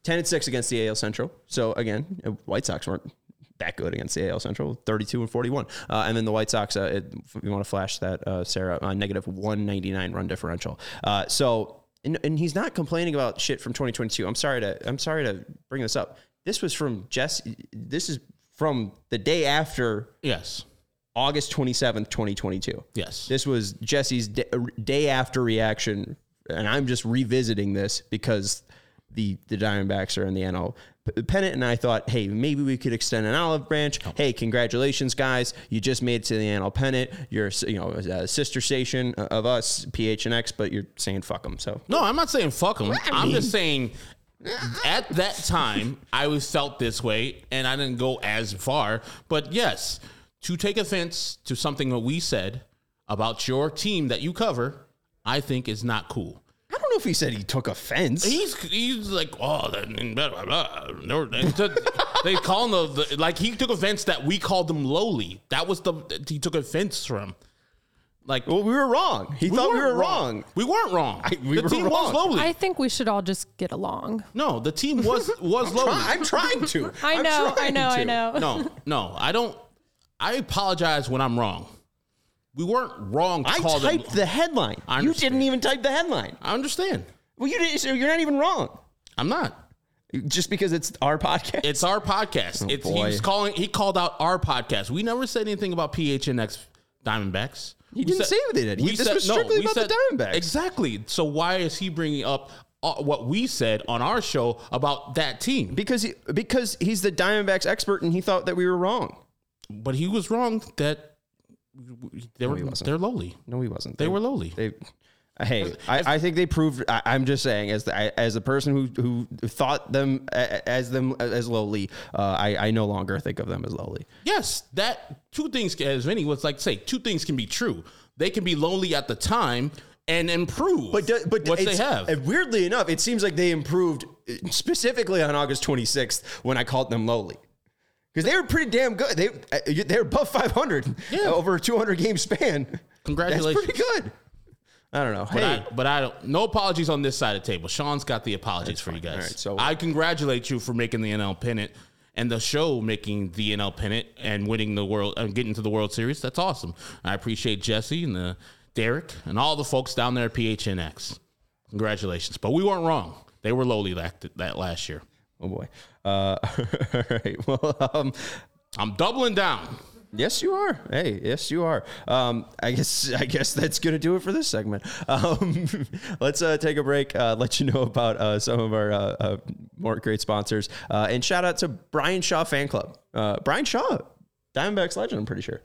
Ten and six against the AL Central. So again, uh, White Sox weren't that good against the AL Central. Thirty-two and forty-one. Uh, and then the White Sox. Uh, it, if you want to flash that, uh, Sarah, negative one ninety-nine run differential. Uh, so. And, and he's not complaining about shit from 2022. I'm sorry to I'm sorry to bring this up. This was from Jess. This is from the day after yes. August 27th, 2022. Yes. This was Jesse's day, day after reaction. And I'm just revisiting this because the, the Diamondbacks are in the NL pennant. And I thought, hey, maybe we could extend an olive branch. Hey, congratulations, guys. You just made it to the NL pennant. You're, you know, a sister station uh, of us, PHNX, but you're saying fuck them. So No, I'm not saying fuck them. I'm just saying at that time I was felt this way, and I didn't go as far. But yes, to take offense to something that we said about your team that you cover, I think is not cool. I don't know if he said he took offense. He's he's like, oh, that blah, blah, blah. They took- they call him the, the like he took offense that we called them lowly. That was the he took offense from. Like well, we were wrong. He thought we weren't were wrong. We weren't wrong. we the were team was lowly. I think we should all just get along. no, the team was was lowly. I'm trying to. I know, I trying know, I know. no, no, I don't. I apologize when I'm wrong. We weren't wrong. To I call them- typed the headline. I You didn't even type the headline. I understand. Well, you didn't. So you're not even wrong. I'm not. Just because it's our podcast. It's our podcast. it's he boy. was calling. He called out our podcast. We never said anything about PHNX Diamondbacks. He We didn't say we did. He- this was strictly we about the Diamondbacks. Exactly. So why is he bringing up uh, what we said on our show about that team? because he, because he's the Diamondbacks expert, and he thought that we were wrong. But he was wrong. That they were they're lowly. No, he wasn't. They were lowly. They. Hey, I, I think they proved. I, I'm just saying, as the, as a person who who thought them as them as lowly, uh, I I no longer think of them as lowly. Yes, that two things, as Vinny was like, say, two things can be true. They can be lowly at the time and improve But do- but what they have. weirdly enough, it seems like they improved uh, specifically on August 26th when I called them lowly. Because they were pretty damn good. They uh, they're above 500 Yeah. over a 200 game span. Congratulations. That's pretty good. I don't know. But hey, I, but I don't. No apologies on this side of the table. Sean's got the apologies for you guys. All right, so- I congratulate you for making the NL pennant and the show making the NL pennant and winning the world and getting to the World Series. That's awesome. I appreciate Jesse and the Derek and all the folks down there at PHNX. Congratulations. But we weren't wrong. They were lowly that, that last year. oh boy. Uh, all right. Well, um, I'm doubling down. Yes, you are. Hey, yes, you are. Um, I guess I guess that's gonna do it for this segment. Um, let's uh, take a break. Uh, let you know about uh, some of our uh, uh, more great sponsors, uh, and shout out to Brian Shaw Fan Club. Uh, Brian Shaw, Diamondbacks legend. I'm pretty sure.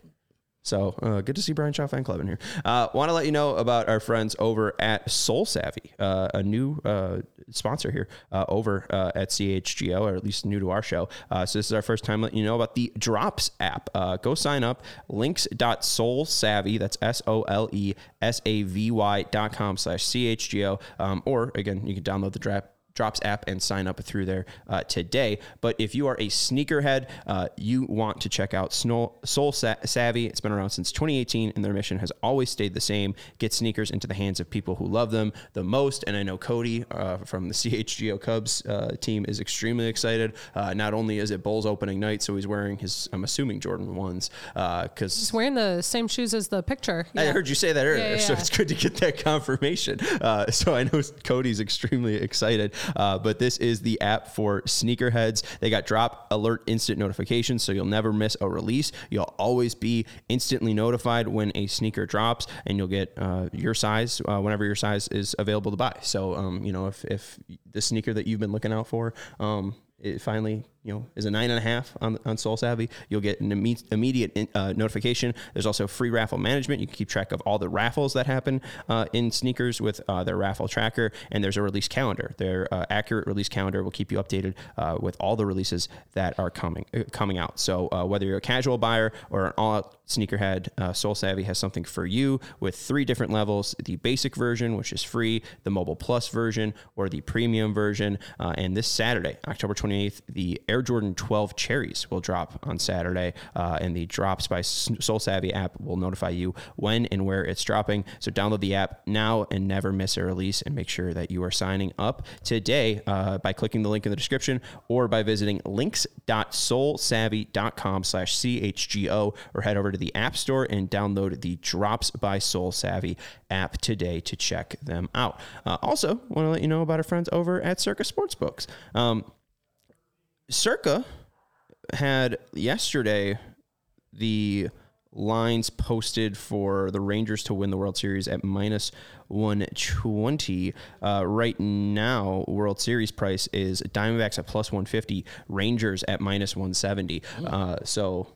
So uh, good to see Brian Shaw fan club in here. Uh, Want to let you know about our friends over at SoleSavy, uh, a new uh, sponsor here uh, over uh, at CHGO, or at least new to our show. So this is our first time letting you know about the Drops app. Go sign up. Links.solesavy. That's S O L E S A V Y dot com slash CHGO. Um, or again, you can download the drop Drops app and sign up through there uh, today. But if you are a sneakerhead, uh, you want to check out Soul Sa- Savvy. It's been around since 2018, and their mission has always stayed the same: get sneakers into the hands of people who love them the most. And I know Cody uh, from the CHGO Cubs uh, team is extremely excited. Uh, not only is it Bulls opening night, so he's wearing his, I'm assuming Jordan ones, because He's wearing the same shoes as the picture. I heard you say that earlier, yeah, so yeah. it's good to get that confirmation. Uh, so I know Cody's extremely excited. Uh, but this is the app for sneakerheads. They got drop alert instant notifications, so you'll never miss a release. You'll always be instantly notified when a sneaker drops, and you'll get uh, your size uh, whenever your size is available to buy. So um, you know if if the sneaker that you've been looking out for. Um, it finally, you know, is a nine and a half on, on SoleSavy. You'll get an imme- immediate uh, notification. There's also free raffle management. You can keep track of all the raffles that happen uh, in sneakers with uh, their raffle tracker. And there's a release calendar. Their uh, accurate release calendar will keep you updated uh, with all the releases that are coming uh, coming out. So whether you're a casual buyer or an all sneakerhead, SoleSavy has something for you with three different levels: the basic version, which is free, the mobile plus version, or the premium version. And this Saturday, October 28th, the Air Jordan 12 Cherries will drop on Saturday, uh, and the Drops by SoleSavy app will notify you when and where it's dropping. So download the app now and never miss a release, and make sure that you are signing up today uh, by clicking the link in the description or by visiting links.solesavy.com slash chgo or head over to the App Store and download the Drops by SoleSavy app today to check them out. Uh, also, want to let you know about our friends over at Circa Sportsbooks. Um, Circa had yesterday the lines posted for the Rangers to win the World Series at minus 120. Uh, right now, World Series price is Diamondbacks at plus 150, Rangers at minus 170. Uh, so,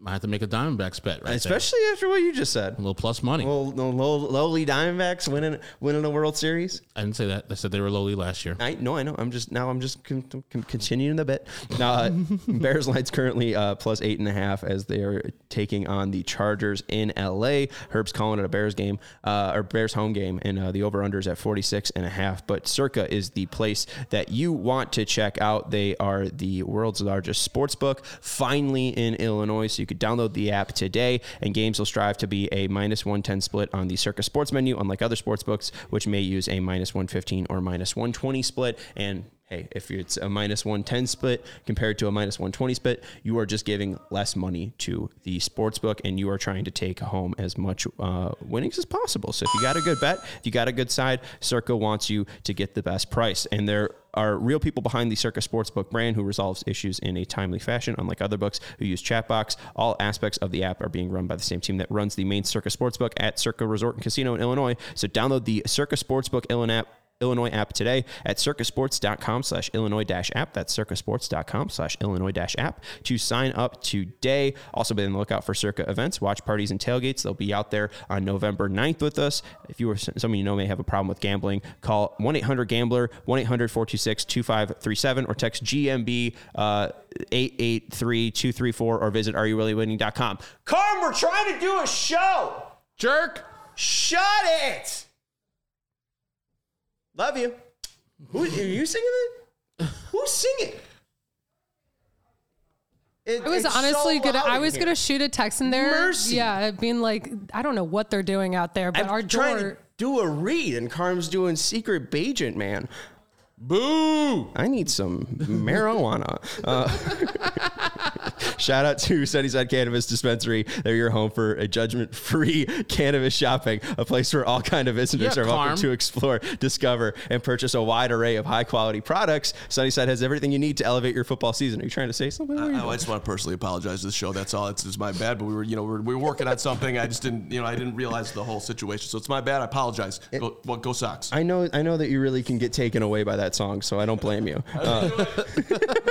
Might have to make a Diamondbacks bet, right? especially after what you just said. there. a little plus money. Well, the low, lowly Diamondbacks winning winning a World Series. I didn't say that. I said they were lowly last year. I no, I know. I'm just now. I'm just con- con- continuing the bet. Uh, Bears line's currently uh, plus eight and a half as they are taking on the Chargers in LA. Herb's calling it a Bears game uh, or Bears home game, and uh, the over under is at 46 and a half. But Circa is the place that you want to check out. They are the world's largest sports book, finally in Illinois. So you could download the app today, and games will strive to be a minus 110 split on the Circa Sports menu, unlike other sports books, which may use a minus 115 or minus 120 split. And hey, if it's a minus 110 split compared to a minus 120 split, you are just giving less money to the sports book and you are trying to take home as much uh, winnings as possible. So if you got a good bet, if you got a good side, Circa wants you to get the best price. And there are real people behind the Circa Sportsbook brand who resolves issues in a timely fashion, unlike other books who use chatbox. All aspects of the app are being run by the same team that runs the main Circa Sportsbook at Circa Resort and Casino in Illinois. So download the Circa Sportsbook Illinois app Illinois app today at circasports.com slash Illinois dash app. That's circasports.com slash Illinois dash app to sign up today. Also be on the lookout for Circa events, watch parties and tailgates. They'll be out there on November 9th with us. If you or some of you know may have a problem with gambling, call 1-800-GAMBLER, 1-800-426-2537 or text GMB uh, 883-234 or visit areyourreallywinning.com. Carm, we're trying to do a show. Jerk! Shut it. Love you. Who are you singing it? Who's singing? It- I was honestly so gonna. I was here. gonna shoot a text in there. Mercy. Yeah, being like, I don't know what they're doing out there, but I'm our trying door. to do a read, and Carm's doing secret Agent, man. Boo! I need some marijuana. Uh, shout out to Sunnyside Cannabis Dispensary. They're your home for a judgment-free cannabis shopping, a place where all kind of visitors Yeah, are welcome to explore, discover, and purchase a wide array of high-quality products. Sunnyside has everything you need to elevate your football season. Are you trying to say something? What I, I just want to personally apologize to the show. That's all. It's, it's my bad. But we were, you know, we were, we were working on something. I just didn't, you know, I didn't realize the whole situation. So it's my bad. I apologize. Go, well, go Sox. I know, I know that you really can get taken away by that song, so I don't blame you. Uh,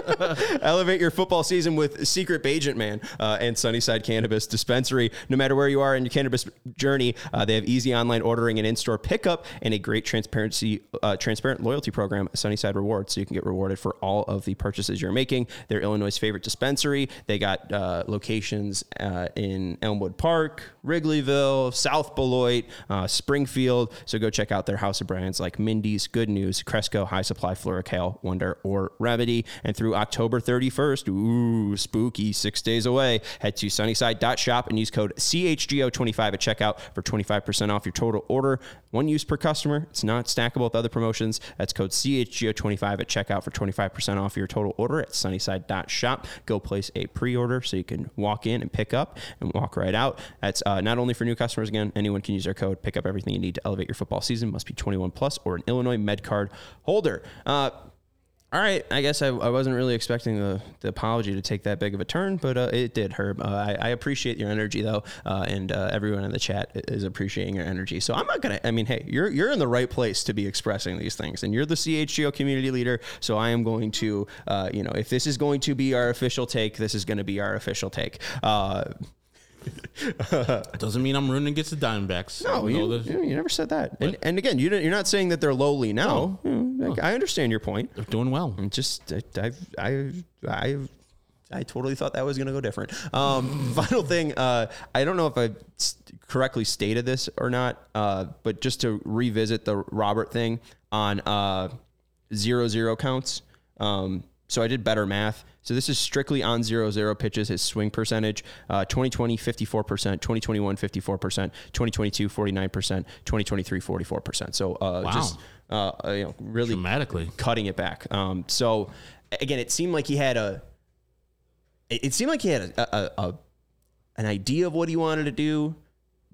Elevate your football season with Secret Agent Man uh, and Sunnyside Cannabis Dispensary. No matter where you are in your cannabis journey, uh, they have easy online ordering and in-store pickup and a great transparency, uh, transparent loyalty program, Sunnyside Rewards, so you can get rewarded for all of the purchases you're making. They're Illinois' favorite dispensary. They got uh, locations uh, in Elmwood Park, Wrigleyville, South Beloit, uh, Springfield. So go check out their house of brands like Mindy's, Good News, Cresco, High Supply, FloraCal, Wonder, or Remedy. And through October 31st, ooh, spooky, six days away, head to sunnyside.shop and use code CHGO25 at checkout for 25% off your total order. One use per customer. It's not stackable with other promotions. That's code CHGO25 at checkout for 25% off your total order at sunnyside.shop. Go place a pre order so you can walk in and pick up and walk right out. That's uh, not only for new customers, again, anyone can use our code, pick up everything you need to elevate your football season. Must be 21 plus or an Illinois Med Card holder. Uh, all right, I guess I, I wasn't really expecting the, the apology to take that big of a turn, but uh, it did, Herb. Uh, I, I appreciate your energy though, uh, and uh, everyone in the chat is appreciating your energy. So I'm not gonna. I mean, hey, you're you're in the right place to be expressing these things, and you're the CHGO community leader. So I am going to, uh, you know, if this is going to be our official take, this is going to be our official take. Doesn't mean I'm rooting against the Diamondbacks. No, you, this- you, you never said that. And, and again, you you're not saying that they're lowly now. You know, I understand your point. they're doing well. I'm just I I I I, I totally thought that was going to go different. Um, final thing, uh, I don't know if I correctly stated this or not, uh, but just to revisit the Robert thing on uh, zero zero counts. Um, so I did better math. So this is strictly on zero zero pitches, his swing percentage. Uh, 2020, 54%, 2021, 54%, 2022, 49%, 2023, 44%. So uh, Wow. just, uh, you know, really Dramatically. cutting it back. Um, so again, it seemed like he had a. It it seemed like he had a, a, a an idea of what he wanted to do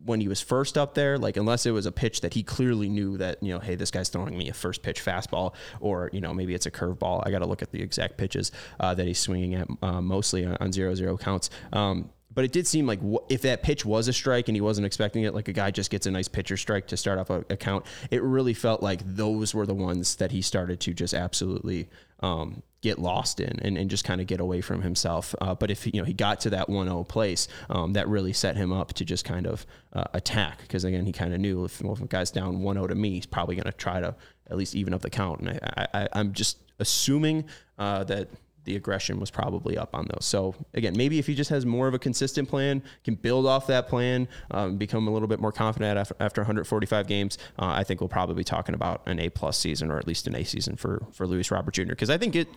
when he was first up there. Like unless it was a pitch that he clearly knew that you know, hey, this guy's throwing me a first pitch fastball, or you know maybe it's a curveball. I got to look at the exact pitches uh, that he's swinging at, uh, mostly on, zero zero counts. Um, but it did seem like if that pitch was a strike and he wasn't expecting it, like a guy just gets a nice pitcher strike to start off a, a count, it really felt like those were the ones that he started to just absolutely um, get lost in and, and just kind of get away from himself. Uh, but if you know he got to that 1-0 place, um, that really set him up to just kind of uh, attack because again he kind of knew if, well, if a guy's down 1-0 to me, he's probably going to try to at least even up the count. And I, I, I'm just assuming uh, that the aggression was probably up on those. So again, maybe if he just has more of a consistent plan, can build off that plan, um, become a little bit more confident after, after 145 games, uh, I think we'll probably be talking about an A plus season or at least an A season for for Luis Robert Jr. Because I think it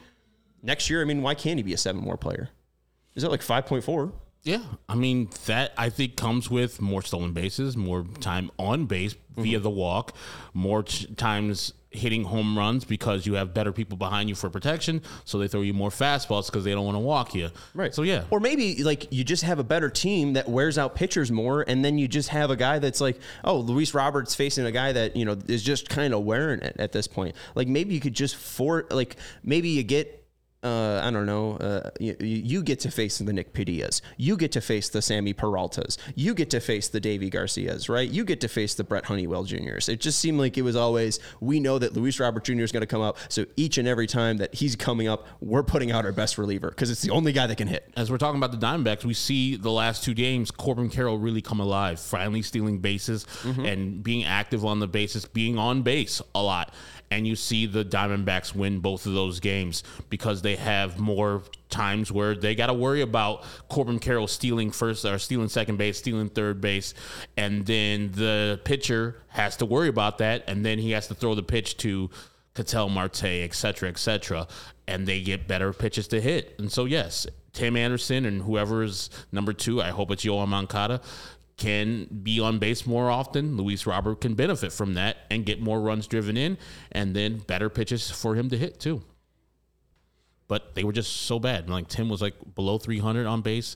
next year. I mean, why can't he be a seven more player? Is it like 5.4? Yeah, I mean that I think comes with more stolen bases, more time on base via the walk, more ch- times hitting home runs because you have better people behind you for protection, so they throw you more fastballs because they don't want to walk you. Right. So yeah, Or maybe like you just have a better team that wears out pitchers more, and then you just have a guy that's like, oh, Luis Roberts facing a guy that you know is just kind of wearing it at this point. Like maybe you could just for like maybe you get. Uh, I don't know. Uh, you, you get to face the Nick Padillas. You get to face the Sammy Peraltas. You get to face the Deivi Garcias, right? You get to face the Brent Honeywell Juniors. It just seemed like it was always we know that Luis Robert Jr. is going to come up. So each and every time that he's coming up, we're putting out our best reliever because it's the only guy that can hit. as we're talking about the Diamondbacks, we see the last two games, Corbin Carroll really come alive, finally stealing bases and being active on the bases, being on base a lot. And you see the Diamondbacks win both of those games because they have more times where they got to worry about Corbin Carroll stealing first or stealing second base, stealing third base, and then the pitcher has to worry about that, and then he has to throw the pitch to Ketel Marte, et cetera, et cetera, and they get better pitches to hit. And so, yes, Tim Anderson and whoever is number two, I hope it's Yoán Moncada, can be on base more often. Luis Robert can benefit from that and get more runs driven in, and then better pitches for him to hit too. But they were just so bad. Like Tim was like below 300 on base.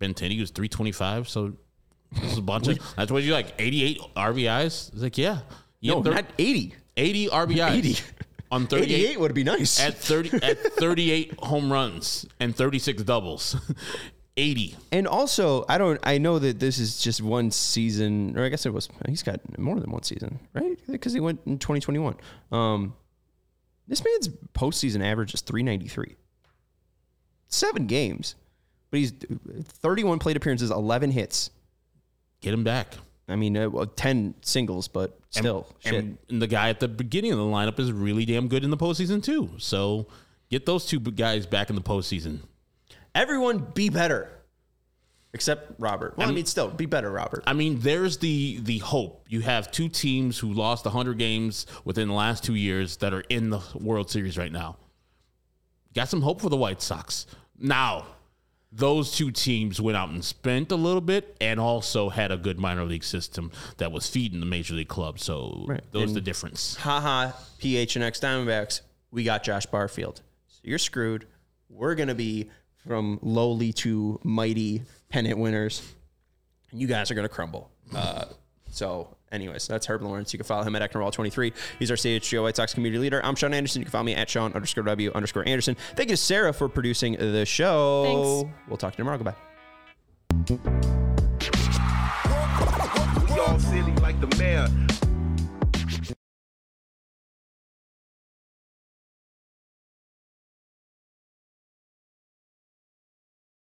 Benintendi was 325. So this is a bunch of. That's what you like. 88 RBIs. It's like yeah, yeah, No, thir- not 80. 80 RBIs. 80. on 38 88 would be nice. at 30 at 38 home runs and 36 doubles. 80. And also, I don't. I know that this is just one season, or I guess it was. He's got more than one season, right? Because he went in 2021. Um, this man's postseason average is 393. seven games, but he's 31 plate appearances, 11 hits. Get him back. I mean, uh, well, 10 singles, but still, shit. And, and the guy at the beginning of the lineup is really damn good in the postseason too. So get those two guys back in the postseason. Everyone be better. Except Robert. Well, I mean, still, be better, Robert. I mean, there's the the hope. You have two teams who lost 100 games within the last two years that are in the World Series right now. Got some hope for the White Sox. Now, those two teams went out and spent a little bit and also had a good minor league system that was feeding the major league club. So Right. those And- the difference. haha, PH and X Diamondbacks, we got Josh Barfield. So you're screwed. We're going to be from lowly to mighty pennant winners. And you guys are going to crumble. Uh, so, anyways, that's Herb Lawrence. You can follow him at Ecknerwall23. He's our CHGO White Sox community leader. I'm Sean Anderson. You can follow me at Sean underscore W underscore Anderson. Thank you to Sarah for producing the show. Thanks. We'll talk to you tomorrow. Goodbye.